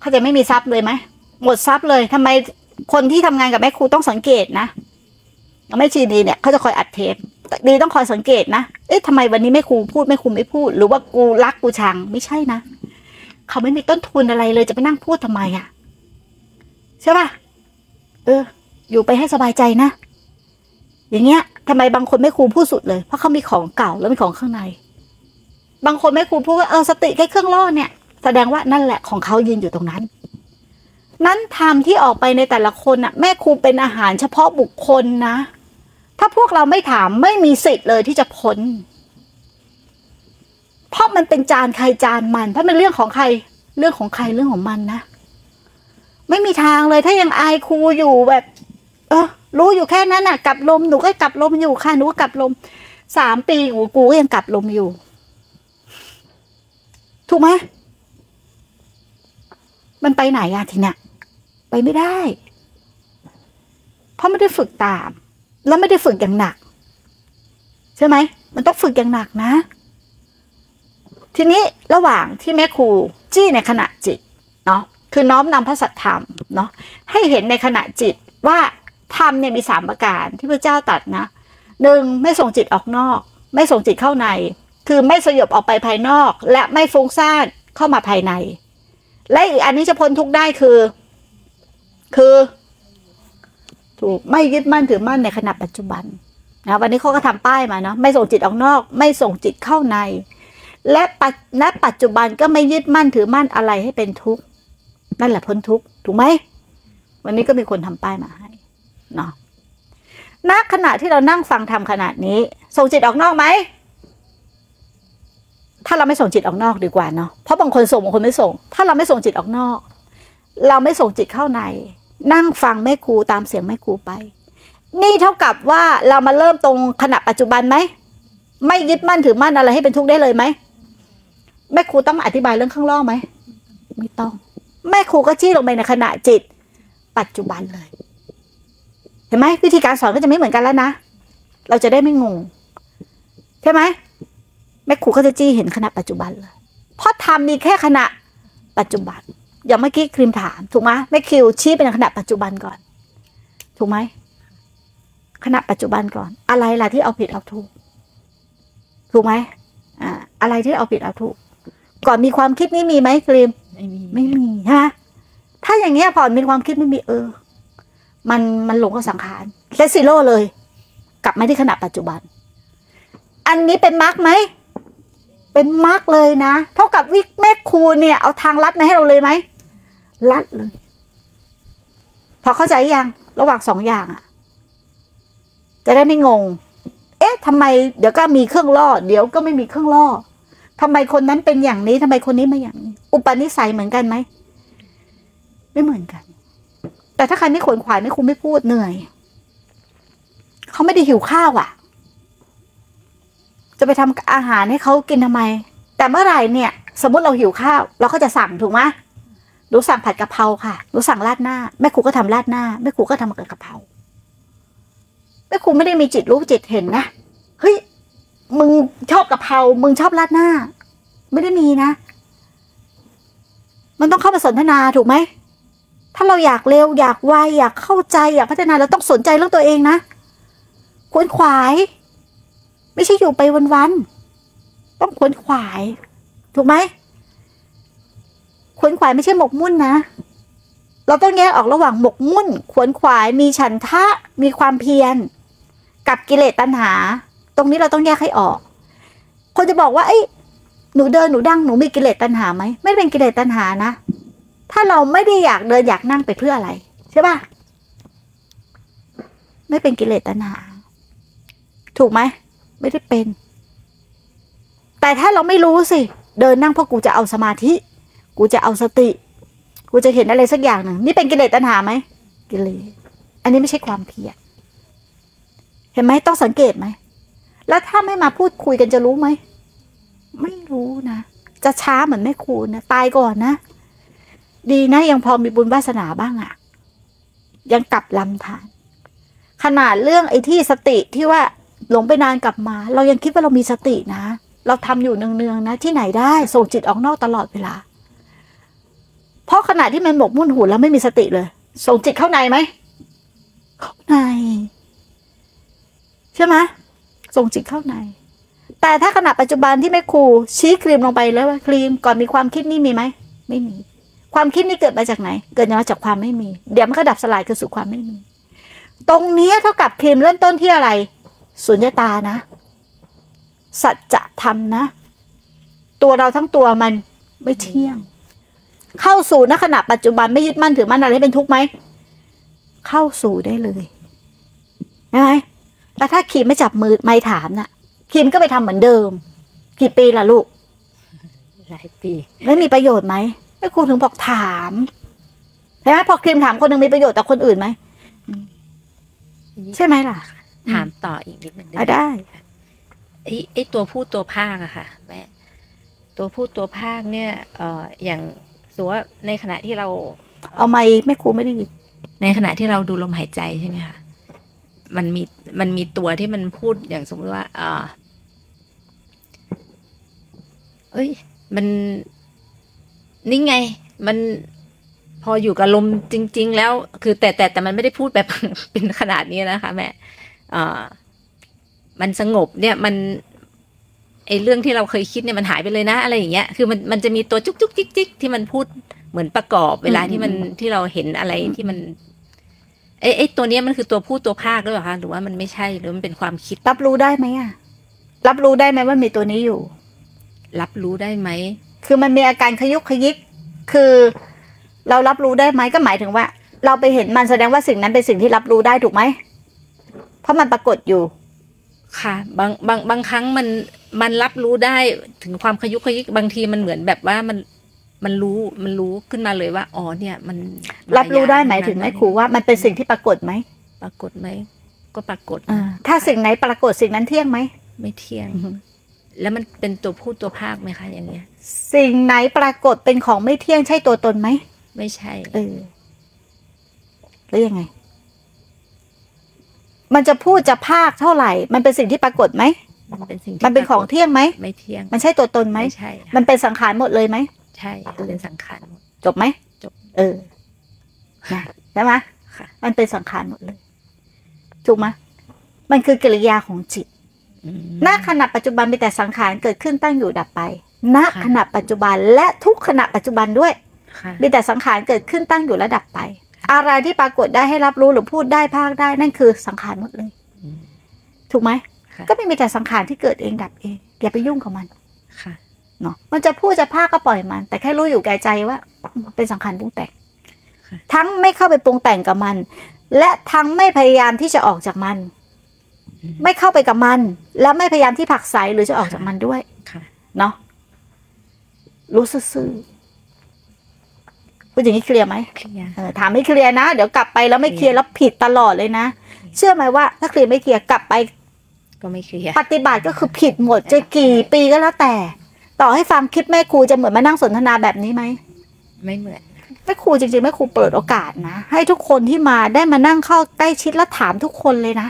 S1: เขาจะไม่มีทรัพย์เลยไหมหมดทรัพย์เลยทำไม คนที่ทำงานกับแม่ครูต้องสังเกตนะแม่ชีดีเนี่ยเขาจะคอยอัดเทปดีต้องคอยสังเกตนะเอ๊ะทำไมวันนี้แม่ครูพูดแม่ครูไม่พูด หรือว่ากูรักกูชังไม่ใช่นะเขาไม่มีต้นทุนอะไรเลยจะไปนั่งพูดทำไมอะ่ะใช่ป่ะเออ อยู่ไปให้สบายใจนะอย่างเงี้ยทำไมบางคนไม่ครูพูดสุดเลย เพราะเขามีของเก่าแล้วมีของข้างใน บางคนไม่ครูพูดว่าเออสติแค่เครื่องล่อเนี่ย แสดงว่านั่นแหละของเขายืนอยู่ตรงนั้น นั้นธรรมที่ออกไปในแต่ละคนน่ะ แม่ครูเป็นอาหารเฉพาะบุคคลนะ ถ้าพวกเราไม่ถามไม่มีสิทธิ์เลยที่จะพ้น เพราะมันเป็นจานใครจานมันถ้าเป็นเรื่องของใคร เรื่องของใครเรื่องของมันนะ ไม่มีทางเลยถ้ายังอายครูอยู่แบบ เออรู้อยู่แค่นั้นน่ะกลับลมหนูก็กลับลมอยู่ค่ะหนูก็กลับลมสามปีกูกูก็ยังกลับลมอยู่ ถูกไหมมันไปไหนอะทีเนี้ย ไปไม่ได้ เพราะไม่ได้ฝึกตาม แล้วไม่ได้ฝึกอย่างหนัก ใช่ไหม มันต้องฝึกอย่างหนักนะ ทีนี้ระหว่างที่แม่ครูจี้ในขณะจิตเนาะคือน้อมนำพระสัทธรรมเนาะให้เห็นในขณะจิตว่าธรรมเนี่ยมีสามประการที่พระเจ้าตัดนะหนึ่งไม่ส่งจิตออกนอก ไม่ส่งจิตเข้าใน คือไม่สยบออกไปภายนอก และไม่ฟุ้งซ่านเข้ามาภายใน และอีกอันนี้จะพ้นทุกได้คือ คือถูกไม่ยึดมั่นถือมั่นในขณะปัจจุบันนะวันนี้เขาก็ทำป้ายมาเนาะไม่ส่งจิตออกนอก ไม่ส่งจิตเข้าใน และปัจณปัจจุบันก็ไม่ยึดมั่นถือมั่นอะไรให้เป็นทุกข์นั่นแหละพ้นทุกข์ถูกไหมวันนี้ก็มีคนทำป้ายมาให้เนาะณขณะที่เรานั่งฟังทำขนาดนี้ ส่งจิตออกนอกไหมถ้าเราไม่ส่งจิตออกนอกดีกว่าเนาะเพราะบางคนส่งบางคนไม่ส่ง ถ้าเราไม่ส่งจิตออกนอก เราไม่ส่งจิตเข้าใน นั่งฟังแม่ครูตามเสียงแม่ครูไป นี่เท่ากับว่าเรามาเริ่มตรงขณะปัจจุบันไหมไม่ยึดมั่นถือมั่นอะไรให้เป็นทุกข์ได้เลยไหมแม่ครูต้องอธิบายเรื่องข้างล่างไหมไม่ต้อง แม่ครูก็จี้ลงไปในขณะจิต ปัจจุบันเลย เห็นไหมวิธีการสอนก็จะไม่เหมือนกันแล้วนะเราจะได้ไม่งงใช่ไหมแม่ครูก็จะจี้เห็นขณะปัจจุบันเลยเพราะทำมีแค่ขณะปัจจุบัน อย่างเมื่อกี้ครีมถาม ถูกไหมแม่คิวชี้เป็นขณะปัจจุบันก่อน ถูกไหมขณะปัจจุบันก่อน อะไรล่ะที่เอาผิดเอาถูก ถูกไหมอ่า อะไรที่เอาผิดเอาถูก ก่อนมีความคิดนี้มีไหมครีม
S2: ไม่มี
S1: ไม่มีฮะถ้าอย่างเงี้ยพอมีความคิดไม่มีเออ มันมันหลงกับสังขารเซซิโร่เลย กลับมาที่ขณะปัจจุบัน อันนี้เป็นมาร์กไหมเป็นมาร์กเลยนะ เท่ากับวิกแม่ครูเนี่ยเอาทางลัดมาให้เราเลยไหม ลัดเลย พอเข้าใจยัง ระหว่างสองอย่างอะจะได้ไม่งง เอ๊ะทำไมเดี๋ยวก็มีเครื่องล่อ เดี๋ยวก็ไม่มีเครื่องล่อทำไมคนนั้นเป็นอย่างนี้ทำไมคนนี้มาอย่างนี้ อุปนิสัยเหมือนกันไหมไม่เหมือนกัน แต่ถ้าใครไม่ขวนขวายไม่คุ้มไม่พูดเหนื่อยเขาไม่ได้หิวข้าวอะ่ะ จะไปทำอาหารให้เขากินทำไม แต่เมื่อไหร่เนี่ย สมมติเราหิวข้าว เราก็จะสั่งถูกไหม หนูสั่งผัดกะเพราค่ะหนูสั่งราดหน้า แม่ครูก็ทำราดหน้า แม่ครูก็ทำกับกะเพราแม่ครูไม่ได้มีจิตรู้จิตเห็นนะเฮ้ยมึงชอบกะเพรามึงชอบราดหน้า ไม่ได้มีนะ มันต้องเข้ามาสนทนาถูกไหมถ้าเราอยากเร็วอยากไวอยากเข้าใจอยากพัฒนาเราต้องสนใจเรื่องตัวเองนะขวนขวาย ไม่ใช่อยู่ไปวันๆต้องขวนขวาย ถูกไหม ขวนขวายไม่ใช่หมกมุ่นนะ เราต้องแยกออกระหว่างหมกมุ่น ขวนขวายมีฉันทะมีความเพียร กับกิเลสตัณหา ตรงนี้เราต้องแยกให้ออก คนจะบอกว่าเอ้หนูเดินหนูดังหนูมีกิเลสตัณหาไหมไม่เป็นกิเลสตัณหานะ ถ้าเราไม่ได้อยากเดินอยากนั่งไปเพื่ออะไร ใช่ป่ะไม่เป็นกิเลสตัณหา ถูกไหมไม่ได้เป็น แต่ถ้าเราไม่รู้สิ เดินนั่งเพราะกูจะเอาสมาธิ กูจะเอาสติ กูจะเห็นอะไรสักอย่างหนึ่งนี่เป็นกิเลสตัณหาไหมกิเลสอันนี้ไม่ใช่ความเพียรเห็นไหมต้องสังเกตไหมแล้วถ้าไม่มาพูดคุยกันจะรู้ไหมไม่รู้นะจะช้าเหมือนแม่ครูนะตายก่อนนะ ดีนะยังพอมีบุญวาสนาบ้างอะ่ะ ยังกลับลำทาน ขนาดเรื่องไอ้ที่สติที่ว่าหลงไปนานกลับมา เรายังคิดว่าเรามีสตินะ เราทำอยู่เนืองๆนะ ที่ไหนได้ส่งจิตออกนอกตลอดเวลา เพราะขณะที่มันหมกมุ่นหูแล้วไม่มีสติเลย ส่งจิตเข้าในไหม เข้าใน ใช่ไหมส่งจิตเข้าใน แต่ถ้าขณะปัจจุบันที่แม่ครูชี้ครีมลงไปแล้วว่าครีมก่อนมีความคิดนี่มีไหม ไม่มี ความคิดนี่เกิดมาจากไหน เกิดมาจากความไม่มี เดี๋ยวมันก็ดับสลายคืนสู่ความไม่มี ตรงนี้เท่ากับครีมเริ่มต้นที่อะไร สุญญตานะ สัจธรรมนะ ตัวเราทั้งตัวมันไม่เที่ยง เข้าสู่ณขณะปัจจุบันไม่ยึดมั่นถือมั่นอะไรให้เป็นทุกข์ไหมเข้าสู่ได้เลยใช่ไหมแล้วถ้าครีมไม่จับมือไม่ถามน่ะครีมก็ไปทำเหมือนเดิม กี่ปีล่ะลูก
S2: หลายปี
S1: ไม่มีประโยชน์ไหมไม่ครูถึงบอกถามใช่ไหมพอครีมถามคนหนึ่งมีประโยชน์แต่คนอื่นไหมใช่ไหมล่ะ
S2: ถามต่ออีกนิดหนึ่ง
S1: อะได้
S2: ไอ้ไอ้ตัวพูดตัวภาคอะค่ะแม่ตัวพูดตัวภาคเนี่ยเอ่ออย่าง สมมติว่าในขณะที่เรา
S1: เอาไม้ไม่ครูไม่ได้ยิน
S2: ในขณะที่เราดูลมหายใจใช่ไหมคะมันมีมันมีตัวที่มันพูดอย่างสมมติว่าเออเอ้ย มันนี่ไง มันพออยู่กับลมจริง ๆ แล้ว คือแต่แต่แต่มันไม่ได้พูดแบบเป็นขนาดนี้นะคะ แม่เออมันสงบเนี่ยมัน ไอเรื่องที่เราเคยคิดเนี่ยมันหายไปเลยนะ อะไรอย่างเงี้ยคือมันมันจะมีตัวจุกจุกจิกจิกที่มันพูดเหมือนประกอบเวลาที่มันที่เราเห็นอะไรที่มันไอ้ไอ้ตัวเนี้ยมันคือตัวพูดตัวภาคหรือเปล่าคะหรือว่ามันไม่ใช่หรือมันเป็นความคิด
S1: รับรู้ได้ไหมอะรับรู้ได้ไหมว่ามีตัวนี้อยู่
S2: รับรู้ได้ไหม
S1: คือมันมีอาการขยุกขยิก คือเรารับรู้ได้ไหมก็หมายถึงว่า เราไปเห็นมันแสดงว่าสิ่งนั้นเป็นสิ่งที่รับรู้ได้ถูกไหมเพราะมันปรากฏอยู่
S2: ค่ะ บางบางบางครั้งมัน มันรับรู้ได้ถึงความขยุกขยิกบางทีมันเหมือนแบบว่ามันมันรู้มันรู้ขึ้นมาเลยว่าอ๋อเนี่ย มัน
S1: รับรู้ได้หมายถึงไหมครูว่ามันเป็นสิ่งที่ปรากฏไหม
S2: ปรากฏไหมก็ปรากฏ
S1: อ่าถ้าสิ่งไหนปรากฏสิ่งนั้นเที่ยงไหม
S2: ไม่เที่ยง แล้วมันเป็นตัวพูดตัวภาคไหมคะอย่างเงี้ย
S1: สิ่งไหนปรากฏเป็นของไม่เที่ยงใช่ตัวตนไหม
S2: ไม่ใช่
S1: เออแล้วยังไง มันจะพูดจะภาคเท่าไหร่ มันเป็นสิ่งที่ปรากฏไหม
S2: มันเป็นสิ่งที่
S1: มันเป็นของ
S2: ปรากฏ
S1: เที่ยงไหม
S2: ไม่เที่ยง
S1: มันใช่ตัวตนไหม
S2: ไม่ใช่ค่ะ
S1: มันเป็นสังขารหมดเลยไหม
S2: ใช่เป็นสังขารหมด
S1: จบไหม
S2: จบ
S1: เออนะใช่ไหม
S2: ค่ะ
S1: มันเป็นสังขารหมดเลยถูกไหมมันคือกิริยาของจิต
S2: อืม
S1: ณขณะปัจจุบันมีแต่สังขารเกิดขึ้นตั้งอยู่ดับไปณ
S2: ค่ะ
S1: ขณะปัจจุบันและทุกขณะปัจจุบันด้วย
S2: ค่ะ
S1: มีแต่สังขารเกิดขึ้นตั้งอยู่และดับไป อะไรที่ปรากฏได้ให้รับรู้หรือพูดได้ภาคได้นั่นคือสังขารหมดเลย
S2: อืม
S1: ถูกไหม
S2: ค่ะ
S1: ก็ไม่มีแต่สังขารที่เกิดเองดับเอง อย่าไปยุ่งกับมัน
S2: ค่ะ
S1: เนาะมันจะพูดจะภาคก็ปล่อยมัน แต่แค่รู้อยู่แก่ใจว่า เป็นสังขารปรุงแต่ง
S2: ค่ะ
S1: ทั้งไม่เข้าไปปรุงแต่งกับมัน และทั้งไม่พยายามที่จะออกจากมัน ไม่เข้าไปกับมัน และไม่พยายามที่ผลักไสหรือจะออกจากมันด้วย
S2: ค่ะ
S1: เนาะรู้ซื่อๆพูดอย่างนี้เคลียร์ไหม
S2: เคลียร์
S1: เออถามไม่เคลียร์นะ เดี๋ยวกลับไปแล้วไม่เคลียร์แล้วผิดตลอดเลยนะ เชื่อไหมว่า ถ้าเคลียร์ไม่เคลียร์กลับไป
S2: ก็ไม่เคลียร์
S1: ปฏิบัติก็คือผิดหมดจะกี่ปีก็แล้วแต่ ต่อให้ฟังคลิปแม่ครูจะเหมือนมานั่งสนทนาแบบนี้ไหม
S2: ไม่เหมือน
S1: แม่ครูจริงๆแม่ครูเปิดโอกาสนะ ให้ทุกคนที่มาได้มานั่งเข้าใกล้ชิดและถามทุกคนเลยนะ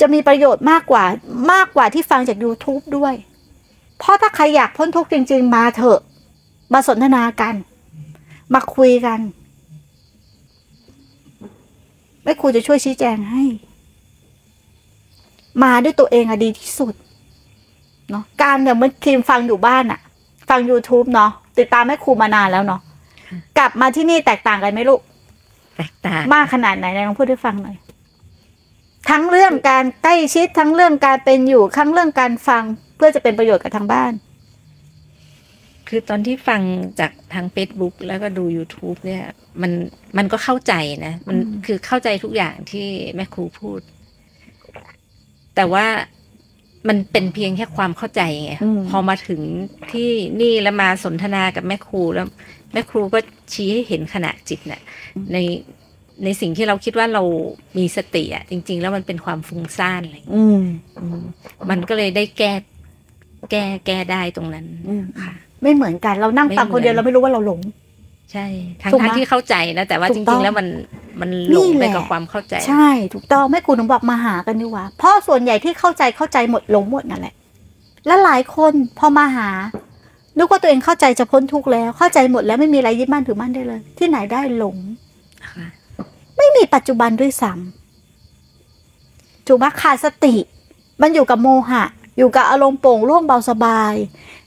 S1: จะมีประโยชน์มากกว่ามากกว่าที่ฟังจาก YouTube ด้วย เพราะถ้าใครอยากพ้นทุกข์จริง ๆ มาเถอะ มาสนทนากัน มาคุยกันแม่ครูจะช่วยชี้แจงให้ มาด้วยตัวเองอะดีที่สุดเนาะการเนี่ยเมื่อทีมฟังอยู่บ้านอะฟัง YouTube เนาะติดตามแม่ครูมานานแล้วเนาะกลับมาที่นี่แตกต่างกันไหมลูก
S2: แตกต่าง
S1: มากขนาดไหนไหนลองพูดให้ฟังหน่อย ทั้งเรื่องการใกล้ชิดทั้งเรื่องการเป็นอยู่ทั้งเรื่องการฟังเพื่อจะเป็นประโยชน์กับทางบ้าน
S2: คือตอนที่ฟังจากทาง Facebook แล้วก็ดู YouTube เนี่ย มันมันก็เข้าใจนะ มัน
S1: อืม
S2: คือเข้าใจทุกอย่างที่แม่ครูพูด แต่ว่ามันเป็นเพียงแค่ความเข้าใจไงพอมาถึงที่นี่แล้วมาสนทนากับแม่ครูแล้ว แม่ครูก็ชี้ให้เห็นขณะจิตเนี่ยในในสิ่งที่เราคิดว่าเรามีสติอะจริง ๆ แล้วมันเป็นความฟุ้งซ่านอะไรอย่างเงี้ย
S1: อืม
S2: อืมมันก็เลยได้แก้ แก้แก้ได้ตรงนั้น
S1: อืม
S2: ค่ะ
S1: ไม่เหมือนกันเรานั่งฟังคนเดียวเราไม่รู้ว่าเราหลง
S2: ใช่ทั้ง
S1: ถูกไหม
S2: ทั้งที่เข้าใจนะแต่ว่า
S1: ถู
S2: จ
S1: กต้
S2: ริ
S1: อง
S2: งๆแล้วมันมันหลง
S1: นี่
S2: ไป
S1: แหละ
S2: กับความเข้าใจ
S1: ใช่ ถูกต้องแม่ครูถึงบอกมาหากันดีกว่าเพราะส่วนใหญ่ที่เข้าใจเข้าใจหมดหลงหมดนั่นแหละ และหลายคนพอมาหานึกว่าตัวเองเข้าใจจะพ้นทุกข์แล้ว เข้าใจหมดแล้วไม่มีอะไรยึดมั่นถือมั่นได้เลย ที่ไหนได้หลง
S2: ค่ะ
S1: ไม่มีปัจจุบันด้วยซ้ำถูกไหมขาดสติ มันอยู่กับโมหะ อยู่กับอารมณ์โปร่งโล่งเบาสบาย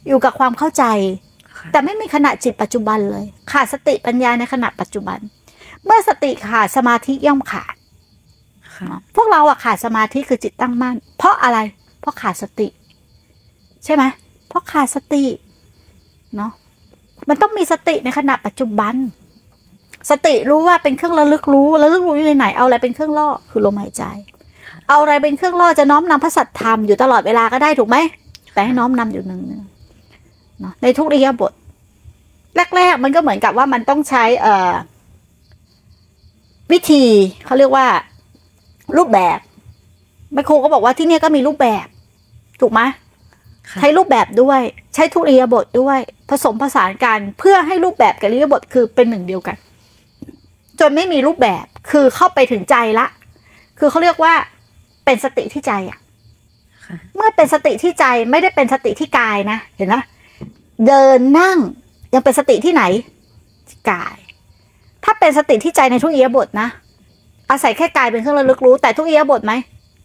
S1: อยู่กับความเข้าใจ
S2: ค่ะ
S1: แต่ไม่มีขณะจิตปัจจุบันเลย ขาดสติปัญญาในขณะปัจจุบัน เมื่อสติขาดสมาธิย่อมขาด
S2: ค่ะ
S1: พวกเราอะขาดสมาธิคือจิตตั้งมั่น เพราะอะไร เพราะขาดสติ ใช่ไหมเพราะขาดสติเนาะมันต้องมีสติในขณะปัจจุบัน สติรู้ว่าเป็นเครื่องระลึกรู้ระลึกรู้อยู่ในไหนเอาอะไรเป็นเครื่องล่อคือลมหายใจ เอาอะไรเป็นเครื่องล่อจะน้อมนำพระสัตธรรมอยู่ตลอดเวลาก็ได้ถูกไหมแต่ให้น้อมนำอยู่หนึ่งๆ เนาะในทุกอิริยาบทแรกๆมันก็เหมือนกับว่ามันต้องใช้เอ่อวิธีเขาเรียกว่า รูปแบบแม่ครูก็บอกว่าที่เนี่ยก็มีรูปแบบ ถูกไหม
S2: ค่ะ
S1: ใช้รูปแบบด้วย ใช้ทุกอิริยาบทด้วย ผสมผสานกันเพื่อให้รูปแบบกับอิริยาบทคือเป็นหนึ่งเดียวกัน จนไม่มีรูปแบบคือเข้าไปถึงใจละ คือเขาเรียกว่าเป็นสติที่ใจอะ
S2: ค่ะ
S1: เมื่อเป็นสติที่ใจไม่ได้เป็นสติที่กายนะ เห็นไหม เดินนั่ง ยังเป็นสติที่ไหนกาย ถ้าเป็นสติที่ใจในทุกเอิริยบทนะ อาศัยแค่กายเป็นเครื่องระลึกรู้ แต่ทุกเอิริยบทไหม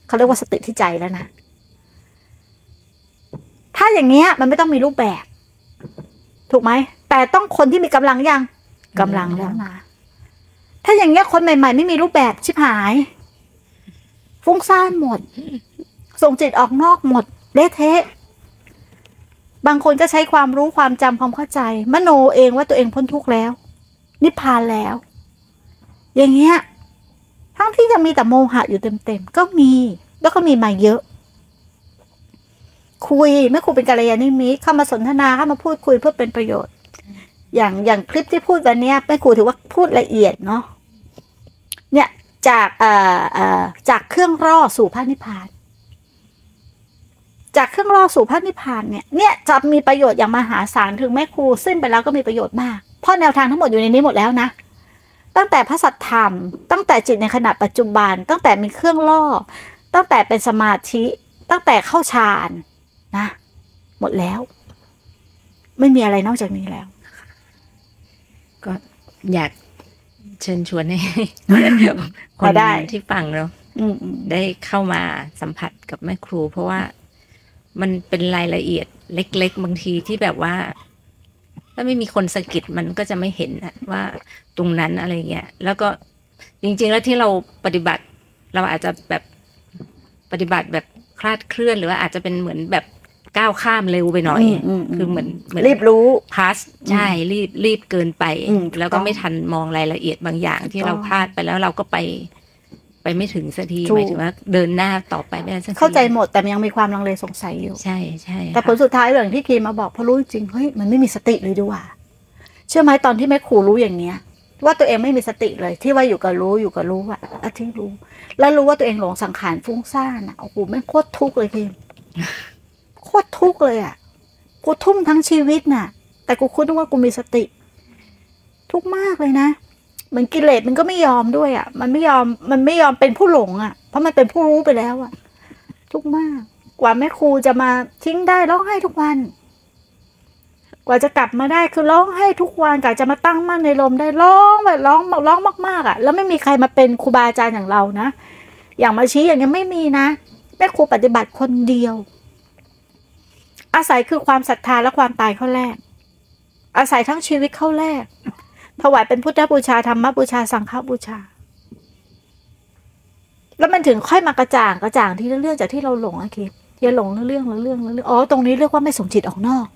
S1: เขาเรียกว่าสติที่ใจแล้วนะ ถ้าอย่างเงี้ยมันไม่ต้องมีรูปแบบ ถูกไหม แต่ต้องคนที่มีกำลังยังกำลังแล้วนะ ถ้าอย่างเงี้ยคนใหม่ ๆ ไม่มีรูปแบบชิบหาย ฟุ้งซ่านหมด ส่งจิตออกนอกหมดเละเทะ บางคนก็ใช้ความรู้ความจำความเข้าใจ มโนเองว่าตัวเองพ้นทุกข์แล้ว นิพพานแล้ว อย่างเงี้ยทั้งที่ยังมีแต่โมหะอยู่เต็มๆก็มี แล้วก็มีมาเยอะ คุยแม่ครูเป็นกัลยาณมิตรเข้ามาสนทนาเข้ามาพูดคุยเพื่อเป็นประโยชน์ อย่างอย่างคลิปที่พูดวันนี้แม่ครูถือว่าพูดละเอียดเนาะเนี่ยจากเอ่อเอ่อจากเครื่องร่อสู่พระนิพพาน จากเครื่องร่อสู่พระนิพพานเนี่ยเนี่ยจะมีประโยชน์อย่างมหาศาลถึงแม่ครูสิ้นไปแล้วก็มีประโยชน์มากเพราะแนวทางทั้งหมดอยู่ในนี้หมดแล้วนะ ตั้งแต่พระสัทธรรม ตั้งแต่จิตในขณะปัจจุบัน ตั้งแต่มีเครื่องล่อ ตั้งแต่เป็นสมาธิ ตั้งแต่เข้าฌานนะ หมดแล้ว ไม่มีอะไรนอกจากนี้แล้ว
S2: ก็อยากเชิญชวนให้
S1: พอได้
S2: ที่ฟังเรา
S1: อืมอืม
S2: ได้เข้ามาสัมผัสกับแม่ครู เพราะว่า มันเป็นรายละเอียดเล็ก ๆ บางทีที่แบบว่า ถ้าไม่มีคนสะกิดมันก็จะไม่เห็นอะว่าตรงนั้นอะไรเงี้ยแล้วก็จริง ๆ แล้วที่เราปฏิบัติ เราอาจจะแบบปฏิบัติแบบคลาดเคลื่อนหรือว่าอาจจะเป็นเหมือนแบบก้าวข้ามเร็วไปหน่อย
S1: อืม
S2: คือเหมือนเหมือน
S1: รีบรู้
S2: พาสใช่รีบรีบเกินไป
S1: อืมถูก
S2: แล้วก็ไม่ทันมองรายละเอียดบางอย่างที่
S1: ถูกต้
S2: เรา
S1: อง
S2: พลาดไปแล้วเราก็ไป ไปไม่ถึงสักที
S1: ถูก
S2: หมายถึงว่าเดินหน้าต่อไปไม่ได้สักที
S1: เข้าใจหมดแต่มันยังมีความลังเลสงสัยอยู่
S2: ใช่ใช่
S1: แต่ผลสุดท้ายอย่างที่คีมาบอกพอรู้จริงเฮ้ยมันไม่มีสติเลยดีกว่า เชื่อไหมตอนที่แม่ครูรู้อย่างเนี้ย ว่าตัวเองไม่มีสติเลย ที่ว่าอยู่กับรู้อยู่กับรู้อะอะที่รู้ แล้วรู้ว่าตัวเองหลงสังขารฟุ้งซ่านอะโอ้โหแม่งโคตรทุกข์เลยคีมโคตรทุกข์เลยอะกูทุ่มทั้งชีวิตน่ะ แต่กูคิดว่ากูมีสติ ทุกข์มากเลยนะเห มือนกิเลสมันก็ไม่ยอมด้วยอะมันไม่ยอมมันไม่ยอมเป็นผู้หลงอะเพราะมันเป็นผู้รู้ไปแล้วอะทุกมาก กว่าแม่ครูจะมาทิ้งได้ร้องไห้ทุกวัน กว่าจะกลับมาได้คือร้องไห้ทุกวันกว่าจะมาตั้งมั่นในลมได้ร้องแบบร้องร้องมากๆอะ แล้วไม่มีใครมาเป็นครูบาอาจารย์อย่างเรานะอย่างมาชี้อย่างนี้ยไม่มีนะแม่ครูปฏิบัติคนเดียว อาศัยคือความศรัทธาและความตายเข้าแรกอาศัยทั้งชีวิตเข้าแรก ถวายเป็นพุทธบูชาธรรมบูชาสังฆบูชา แล้วมันถึงค่อยมากระจ่างกระจ่างที่เรื่องจากที่เราหลงอะคิดที่าหลงเรื่องเรื่องเรื่องอ๋อตรงนี้เรียกว่าไม่ส่งจิตออกนอก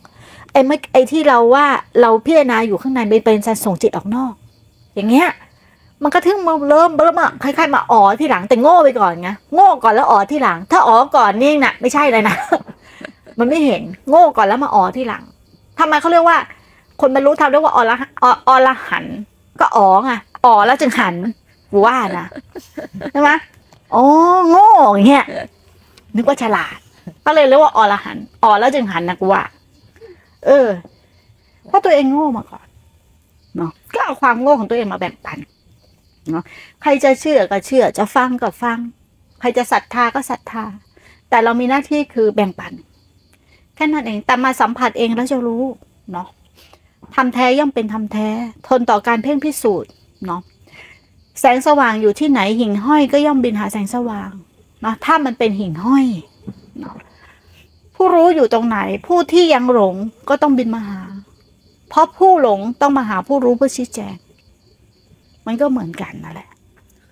S1: ไอ้ไม่ไอ้ที่เราว่าเราพิจารณาอยู่ข้างในเป็นเป็นการส่งจิตออกนอก อย่างเงี้ย มันก็ถึงมาเริ่มเริ่มอะคล้ายๆมาอ๋อที่หลังแต่โง่ไปก่อนไงโง่ก่อนแล้วอ๋อที่หลัง ถ้าอ๋อก่อนนี่น่ะ ไม่ใช่เลยนะมันไม่เห็นโง่ก่อนแล้วมาอ๋อที่หลังทำไมเขาเรียกว่า คนบรรลุธรรมเรียกว่าอรหออรหันก็อ๋อไงอ๋อแล้วจึงหันกูว่านะใช่ไหมอ๋อโง่อย่างเงี้ยนึกว่าฉลาด ก็เลยเรียกว่าอรหันอ๋อแล้วจึงหันนะกูว่า เออเพราะตัวเองโง่มาก่อนเนาะก็เอาความโง่ของตัวเองมาแบ่งปันเนาะใครจะเชื่อก็เชื่อ จะฟังก็ฟัง ใครจะศรัทธาก็ศรัทธา แต่เรามีหน้าที่คือแบ่งปัน แค่นั้นเองแต่มาสัมผัสเองแล้วจะรู้เนาะ ทำแท้ย่อมเป็นทำแท้ ทนต่อการเพ่งพิสูจน์เนาะแสงสว่างอยู่ที่ไหนหิ่งห้อยก็ย่อมบินหาแสงสว่างเนาะถ้ามันเป็นหิ่งห้อยเนาะผู้รู้อยู่ตรงไหน ผู้ที่ยังหลงก็ต้องบินมาหา เพราะผู้หลงต้องมาหาผู้รู้เพื่อชี้แจง มันก็เหมือนกันนั่นแหละ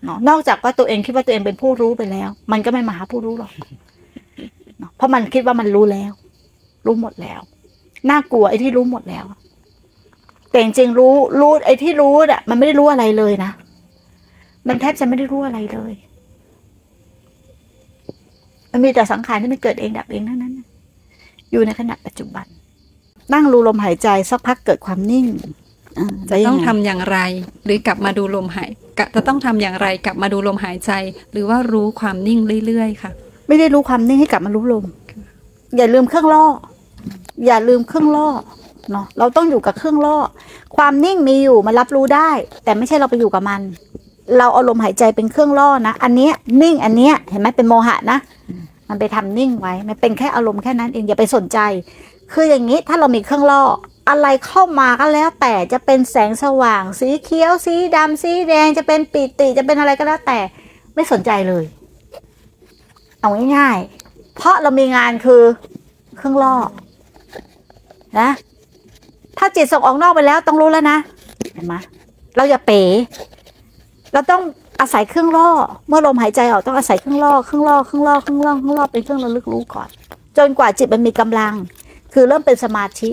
S1: เนาะนอกจากว่าตัวเองคิดว่าตัวเองเป็นผู้รู้ไปแล้ว มันก็ไม่มาหาผู้รู้หรอกเนาะเพราะมันคิดว่ามันรู้แล้ว รู้หมดแล้ว น่ากลัวไอ้ที่รู้หมดแล้ว แต่จริงๆรู้รู้ไอ้ที่รู้อะมันไม่ได้รู้อะไรเลยนะ มันแทบจะไม่ได้รู้อะไรเลย มันมีแต่สังขารที่มันเกิดเองดับเองเท่านั้นน่ะอยู่ในขณะปัจจุบัน นั่งรู้ลมหายใจสักพักเกิดความนิ่งอ่า
S3: จะ
S1: แล้วยั
S3: ต้อง
S1: ไทำ
S3: อย่างไร หรือกลับมาดูลมหายกะจะต้องทำอย่างไรกลับมาดูลมหายใจ หรือว่ารู้ความนิ่งเรื่อยๆค่ะ
S1: ไม่ได้รู้ความนิ่งให้กลับมารู้ลม อย่าลืมเครื่องล่อ อย่าลืมเครื่องล่อ เนาะเราต้องอยู่กับเครื่องล่อ ความนิ่งมีอยู่มันรับรู้ได้ แต่ไม่ใช่เราไปอยู่กับมัน เราเอาลมหายใจเป็นเครื่องล่อนะ อันเนี้ยนิ่งอันเนี้ยเห็นไหมเป็นโมหะนะ มันไปทำนิ่งไว้ มันเป็นแค่อารมณ์แค่นั้นเองอย่าไปสนใจ คืออย่างนี้ถ้าเรามีเครื่องล่ออะไรเข้ามาก็แล้ว แต่จะเป็นแสงสว่าง สีเขียวสีดำสีแดงจะเป็นปีติจะเป็นอะไรก็แล้วแต่ไม่สนใจเลย เอาง่ายๆเพราะเรามีงานคือเครื่องล่อนะ ถ้าจิตส่งออกนอกไปแล้วต้องรู้แล้วนะเห็นไหมเราอย่าเป๋ เราต้องอาศัยเครื่องล่อ เมื่อลมหายใจออกต้องอาศัยเครื่องล่อเครื่องล่อเครื่องล่อเครื่องล่อเครื่องล่อเป็นเครื่องระลึกรู้ก่อน จนกว่าจิตมันมีกำลัง คือเริ่มเป็นสมาธิ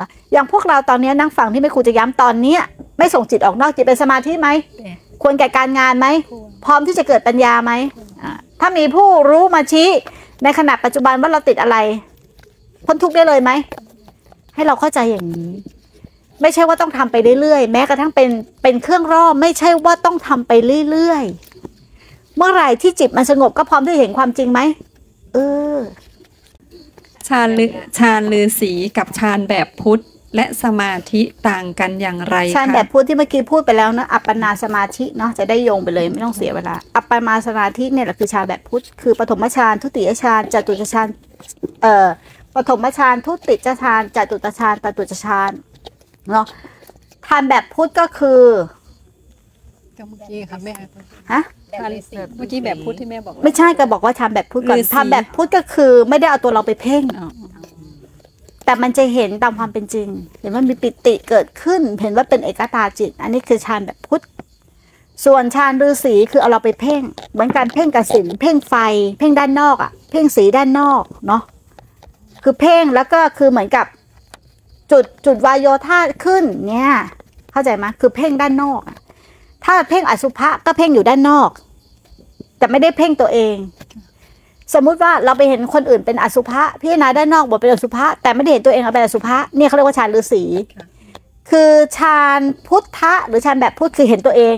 S1: นะอย่างพวกเราตอนนี้นั่งฟังที่แม่ครูจะย้ำตอนเนี้ย ไม่ส่งจิตออกนอกจิตเป็นสมาธิไหมควรแก่การงานไหมพร้อมที่จะเกิดปัญญาไหมอ่าถ้ามีผู้รู้มาชี้ในขณะปัจจุบันว่าเราติดอะไรพ้นทุกข์ได้เลยไหม ให้เราเข้าใจอย่างนี้ ไม่ใช่ว่าต้องทำไปเรื่อยๆ แม้กระทั่งเป็นเป็นเครื่องร่อไม่ใช่ว่าต้องทำไปเรื่อยๆ เมื่อไหร่ที่จิตมันสงบก็พร้อมที่จะเห็นความจริงไหมเออ
S3: ฌานลือฌานลือสีกับฌานแบบพุทธและสมาธิต่างกันอย่างไร
S1: ฌาน
S3: คะ
S1: แบบพูดที่เมื่อกี้พูดไปแล้วนะอัปปนาสมาธิเนาะจะได้โยงไปเลยไม่ต้องเสียเวลา อัปปนาสมาธิเนี่ยแหละคือฌานแบบพุทธคือปฐมฌานทุติยฌานจตุตฌานเอ่อ ปฐมฌานทุติยฌานจตุตฌานตตุตฌานเนาะฌานแบบพุทธก็คือ
S3: ก็เมื่อกี้ค่ะแม่
S1: ฮะ
S3: ฌานเมื่อกี้แบบพุทธที่แม่บอก
S1: ไม่ใช่ก็บอกว่าฌานแบบพุทธก่อน
S3: ฤาษี
S1: ฌานแบบพุทธก็คือ ไม่ได้เอาตัวเราไปเพ่ง
S3: อ๋อ
S1: แต่มันจะเห็นตามความเป็นจริง เห็นว่ามีปิติเกิดขึ้น เห็นว่าเป็นเอกตาจิต อันนี้คือฌานแบบพุทธส่วนฌานฤาษีคือเอาเราไปเพ่ง เหมือนการเพ่งกสินเพ่งไฟ เพ่งด้านนอกอะเพ่งสีด้านนอกเนาะ คือเพ่งแล้วก็คือเหมือนกับจุดจุดวายโยธาขึ้นเนี่ยเข้าใจไหมคือเพ่งด้านนอก ถ้าเพ่งอสุภะก็เพ่งอยู่ด้านนอก แต่ไม่ได้เพ่งตัวเอง สมมุติว่าเราไปเห็นคนอื่นเป็นอสุภะพิจารณาด้านนอกบอกเป็นอสุภะแต่ไม่ได้เห็นตัวเองเป็นอสุภะเนี่ยเขาเรียกว่าฌานฤาษีคือฌานพุทธะหรือฌานแบบพุทธคือเห็นตัวเอง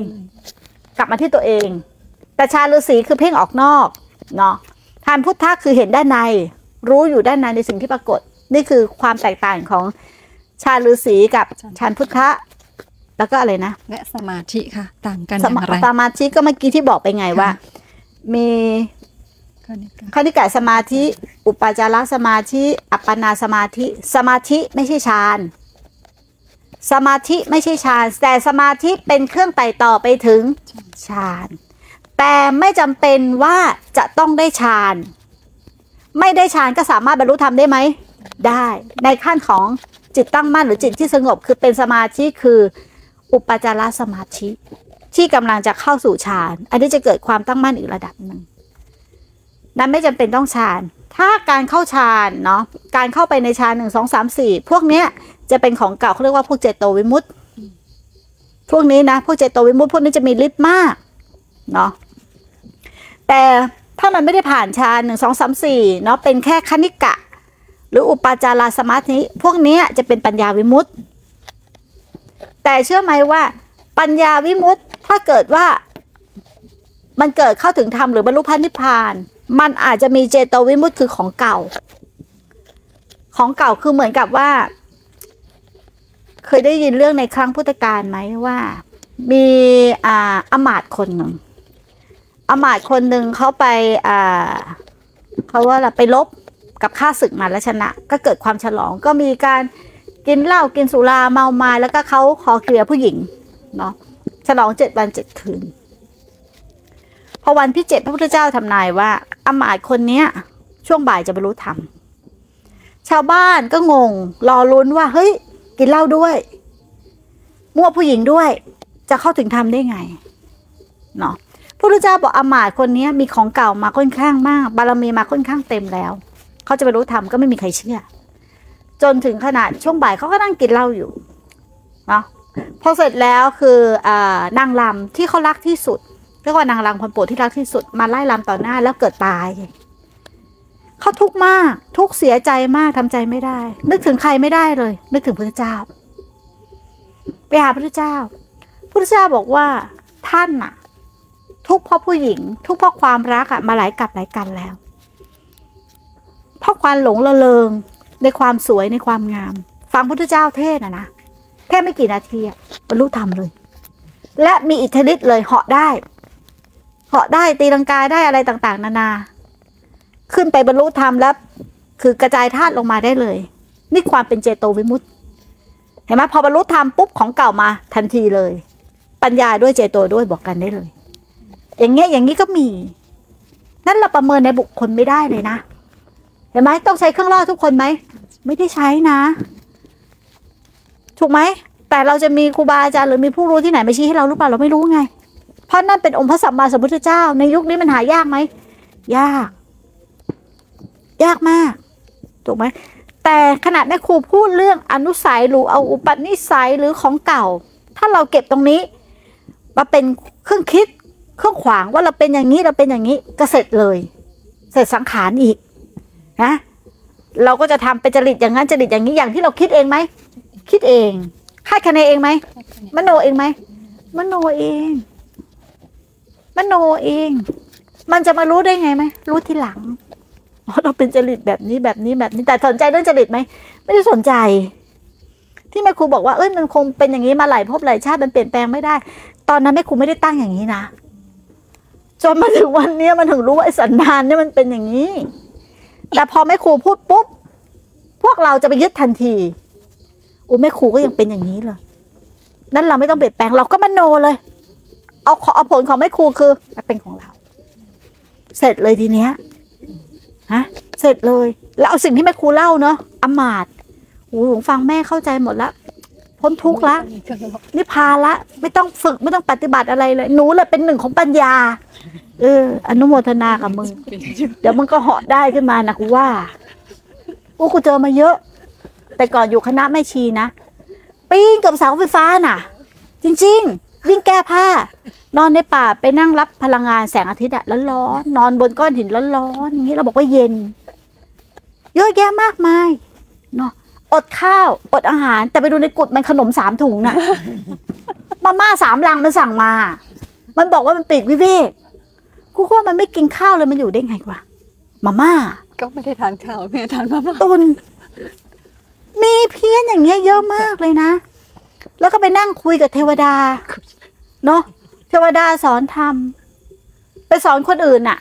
S1: กลับมาที่ตัวเอง แต่ฌานฤาษีคือเพ่งออกนอกเนาะฌานพุทธะคือเห็นด้านใน รู้อยู่ด้านในในสิ่งที่ปรากฏ นี่คือความแตกต่างของฌานฤาษีกับฌานพุทธะ แล้วก็อะไรนะ
S3: และสมาธิค่ะ ต่างกันอ
S1: ส
S3: ย่าง
S1: มา
S3: ไร
S1: สมาธิก็เมื่อกี้ที่บอกไปไงว่า มี
S3: คณิกา
S1: คณิกะสมาธิ อุปจารสมาธิ อัปปนาสมาธิ สมาธิไม่ใช่ฌานสมาธิไม่ใช่ฌานแต่สมาธิเป็นเครื่องไต่ต่อไปถึงฌานแต่ไม่จำเป็นว่าจะต้องได้ฌาน ไม่ได้ฌานก็สามารถบรรลุธรรมได้ไหม ได้ในขั้นของจิตตั้งมั่นหรือจิตที่สงบคือเป็นสมาธิคืออุปจารสมาธิ ที่กำลังจะเข้าสู่ฌานอันนี้จะเกิดความตั้งมั่นอีกระดับหนึ่งนั้นไม่จำเป็นต้องฌานถ้าการเข้าฌานเนาะการเข้าไปในฌานหนึ่งสองสามสี่พวกเนี้ยจะเป็นของเก่าเขาเรียกว่าพวกเจโตวิมุตติพวกนี้นะพวกเจโตวิมุตติพวกนี้จะมีฤทธิ์มากเนาะแต่ ถ้ามันไม่ได้ผ่านฌานหนึ่งสองสามสี่เนาะเป็นแค่คณิกะ หรืออุปาจารสมาธิพวกนี้จะเป็นปัญญาวิมุตติแต่เชื่อไหมว่า ปัญญาวิมุตติถ้าเกิดว่ามันเกิดเข้าถึงธรรมหรือบรรลุพันธิพพาน มันอาจจะมีเจโตวิมุตติคือของเก่า ของเก่าคือเหมือนกับว่า เคยได้ยินเรื่องในครั้งพุทธกาลไหมว่า มีอ่าอมาตย์คนหนึ่ง อมาตคนหนึ่งเขาไปอ่าเขาว่าอะไรไปลบกับข้าศึกมาแล้วชนะ ก็เกิดความฉลองก็มีการกินเหล้ากินสุราเมาไมาแล้วก็เขาขอเคลียร์ผู้หญิงเนาะฉลองเจ็ดวันเจ็ดคืนพอวันที่เจ็ดพระพุทธเจ้าทำนายว่าอมาตคนเนี้ย ช่วงบ่ายจะบรรลุธรรมชาวบ้านก็งง รอลุ้นว่า เฮ้ย กินเหล้าด้วย มั่วผู้หญิงด้วย จะเข้าถึงธรรมได้ไงเนาะ พระพุทธเจ้าบอกอมาตย์คนนี้มีของเก่ามาค่อนข้างมาก บารมีมาค่อนข้างเต็มแล้ว เขาจะบรรลุธรรมก็ไม่มีใครเชื่อ จนถึงขนาดช่วงบ่ายเขาก็นั่งกินเหล้าอยู่เนาะพอเสร็จแล้วคืออนางลำที่เขารักที่สุดเรียกว่านางรำคนโปรดที่รักที่สุดมาไล่รำต่อหน้าแล้วเกิดตายเขาทุกข์มากทุกข์เสียใจมากทำใจไม่ได้ นึกถึงใครไม่ได้เลย นึกถึงพระเจ้า ไปหาพระเจ้าพระเจ้าบอกว่าท่านน่ะ ทุกเพราะผู้หญิง ทุกเพราะความรักอะมาหลายกับหลายกันแล้ว เพราะความหลงระเริงในความสวยในความงาม ฟังพระเจ้าเทศนะนะแค่ไม่กี่นาทีอะบรรลุธรรมเลย และมีอิทธิฤทธิ์เลยเหาะได้เหาะได้ตีลังกาได้อะไรต่างๆ นานา ขึ้นไปบรรลุธรรมแล้ว คือกระจายธาตุลงมาได้เลย นี่ความเป็นเจโตวิมุตติเห็นไหมพอบรรลุธรรมปุ๊บของเก่ามาทันทีเลย ปัญญาด้วยเจโตด้วยบอกกันได้เลย อย่างเงี้ยอย่างนี้ก็มี นั่นเราประเมินในบุคคลไม่ได้เลยนะ เห็นไหมต้องใช้เครื่องล่อทุกคนไหม ไม่ได้ใช้นะ ถูกไหม แต่เราจะมีครูบาอาจารย์หรือมีผู้รู้ที่ไหนมาชี้ให้เราหรือเปล่าเราไม่รู้ไง เพราะนั่นเป็นองค์พระสัมมาสัมพุทธเจ้า ในยุคนี้มันหายากไหม ยาก ยากมาก ถูกไหม แต่ขนาดแม่ครูพูดเรื่องอนุสัยหรือเอาอุปนิสัยหรือของเก่า ถ้าเราเก็บตรงนี้ มาเป็นเครื่องคิด เครื่องขวางว่าเราเป็นอย่างนี้เราเป็นอย่างนี้ก็เสร็จเลย เสร็จสังขารอีกนะเราก็จะทำเป็นจริตอย่างนั้นจริตอย่างนี้อย่างที่เราคิดเองไหมคิดเองคาดคะเนเองไหมมโนเองไหมมโนเองมโนเอง มันจะมารู้ได้ไงไหมรู้ทีหลังเราเป็นจริตแบบนี้แบบนี้แบบนี้แต่สนใจเรื่องจริตไหมไม่ได้สนใจ ที่แม่ครูบอกว่าเอ้ยมันคงเป็นอย่างนี้มาหลายภพหลายชาติมันเปลี่ยนแปลงไม่ได้ ตอนนั้นแม่ครูไม่ได้ตั้งอย่างนี้นะ จนมาถึงวันนี้มันถึงรู้ว่าไอ้สันดานเนี่ยมันเป็นอย่างนี้ แต่พอแม่ครูพูดปุ๊บ พวกเราจะไปยึดทันทีอู้แม่ครูก็ยังเป็นอย่างนี้เลยนั่นเราไม่ต้องเปลี่ยนแปลงเราก็มโนเลย เอาขอเอาผลของแม่ครูคือมันเป็นของเรา เสร็จเลยทีเนี้ยฮะเสร็จเลย แล้วเอาสิ่งที่แม่ครูเล่าเนาะอมาตย์โอ้โหฟังแม่เข้าใจหมดละ พ้นทุกข์ละนิพพานละ ไม่ต้องฝึกไม่ต้องปฏิบัติอะไรเลย หนูเลยเป็นหนึ่งของปัญญา เออ อนุโมทนากับมึง เดี๋ยวมึงก็เหาะได้ขึ้นมานะกูว่ากูกูเจอมาเยอะ แต่ก่อนอยู่คณะแม่ชีนะปีนกับเสาไฟฟ้าน่ะ จริง ๆ วิ่งแก้ผ้า นอนในป่าไปนั่งรับพลังงานแสงอาทิตย์อะร้อนๆนอนบนก้อนหินร้อนๆอย่างนี้เราบอกว่าเย็น เยอะแยะมากมายเนาะ อดข้าวอดอาหาร แต่ไปดูในกุดมันขนมสามถุงน่ะมาม่าสามลังมันสั่งมา มันบอกว่ามันปีกวิเวกกูก็ว่ามันไม่กินข้าวเลยมันอยู่ได้ไงวะมาม่า
S3: ก็ไม่ได้ทานข้าวไม่ได้ทานมาม่า
S1: ตุนมีเพี้ยนอย่างเงี้ยเยอะมากเลยนะ แล้วก็ไปนั่งคุยกับเทวดา เนาะเทวดาสอนทำไปสอนคนอื่นน่ะ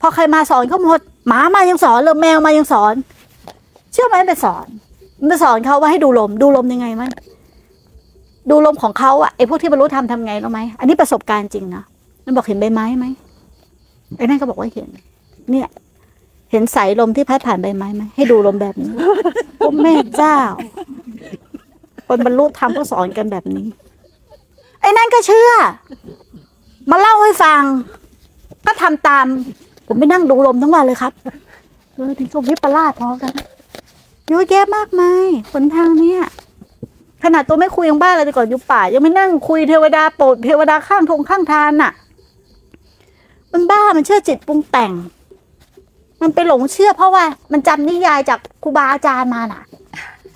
S1: พอใครมาสอนเขาหมด หมามายังสอนเลยแมวมายังสอน เชื่อไหมไปสอน มันไปสอนเขาว่าให้ดูลม ดูลมยังไงมั้ยดูลมของเขาอะไอพวกที่บรรลุธรรมทำไงรู้ไหมอันนี้ประสบการณ์จริงนะมันบอกเห็นใบไม้ไหมไอ้นั่นก็บอกว่าเห็น เนี่ย เห็นสายลมที่พัดผ่านใบไม้ไหมให้ดูลมแบบนี้โอ้แม่เจ้า คนบรรลุธรรมก็สอนกันแบบนี้ ไอ้นั่นก็เชื่อ มาเล่าให้ฟัง ก็ทำตาม ผมไปนั่งดูลมทั้งวันเลยครับเออถึงกับวิปลาสพอกัน เยอะแยะมากมายหนทางเนี้ยขนาดตัวไม่คุยยังบ้าเลยแต่ก่อนอยู่ป่า ยังไม่นั่งคุยเทวดาโปรดเทวดาข้างทงข้างทานน่ะ มันบ้ามันเชื่อจิตปรุงแต่ง มันไปหลงเชื่อเพราะว่า มันจำนิยายจากครูบาอาจารย์มาน่ะ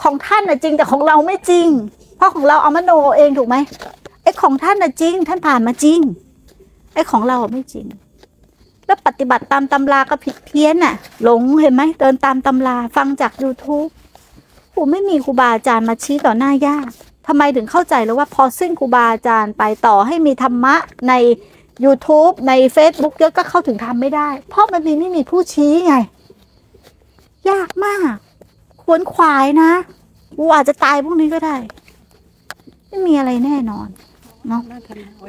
S1: ของท่านน่ะจริงแต่ของเราไม่จริง เพราะของเราเอามโนเองถูกไหมไอ้ของท่านน่ะจริง ท่านผ่านมาจริงไอ้ของเราไม่จริง แล้วปฏิบัติตามตำราก็ผิดเพี้ยนน่ะ หลงเห็นไหมเดินตามตำราฟังจาก youtube โอ้ไม่มีครูบาอาจารย์มาชี้ต่อหน้ายากทำไมถึงเข้าใจแล้วว่าพอสิ้นครูบาอาจารย์ไปต่อให้มีธรรมะใน YouTube ใน Facebook เยอะก็เข้าถึงธรรมไม่ได้ เพราะมันมีไม่มีผู้ชี้ไง ยากมากควรขวายนะกูอาจจะตายพวกนี้ก็ได้ ไม่มีอะไรแน่นอนเนาะ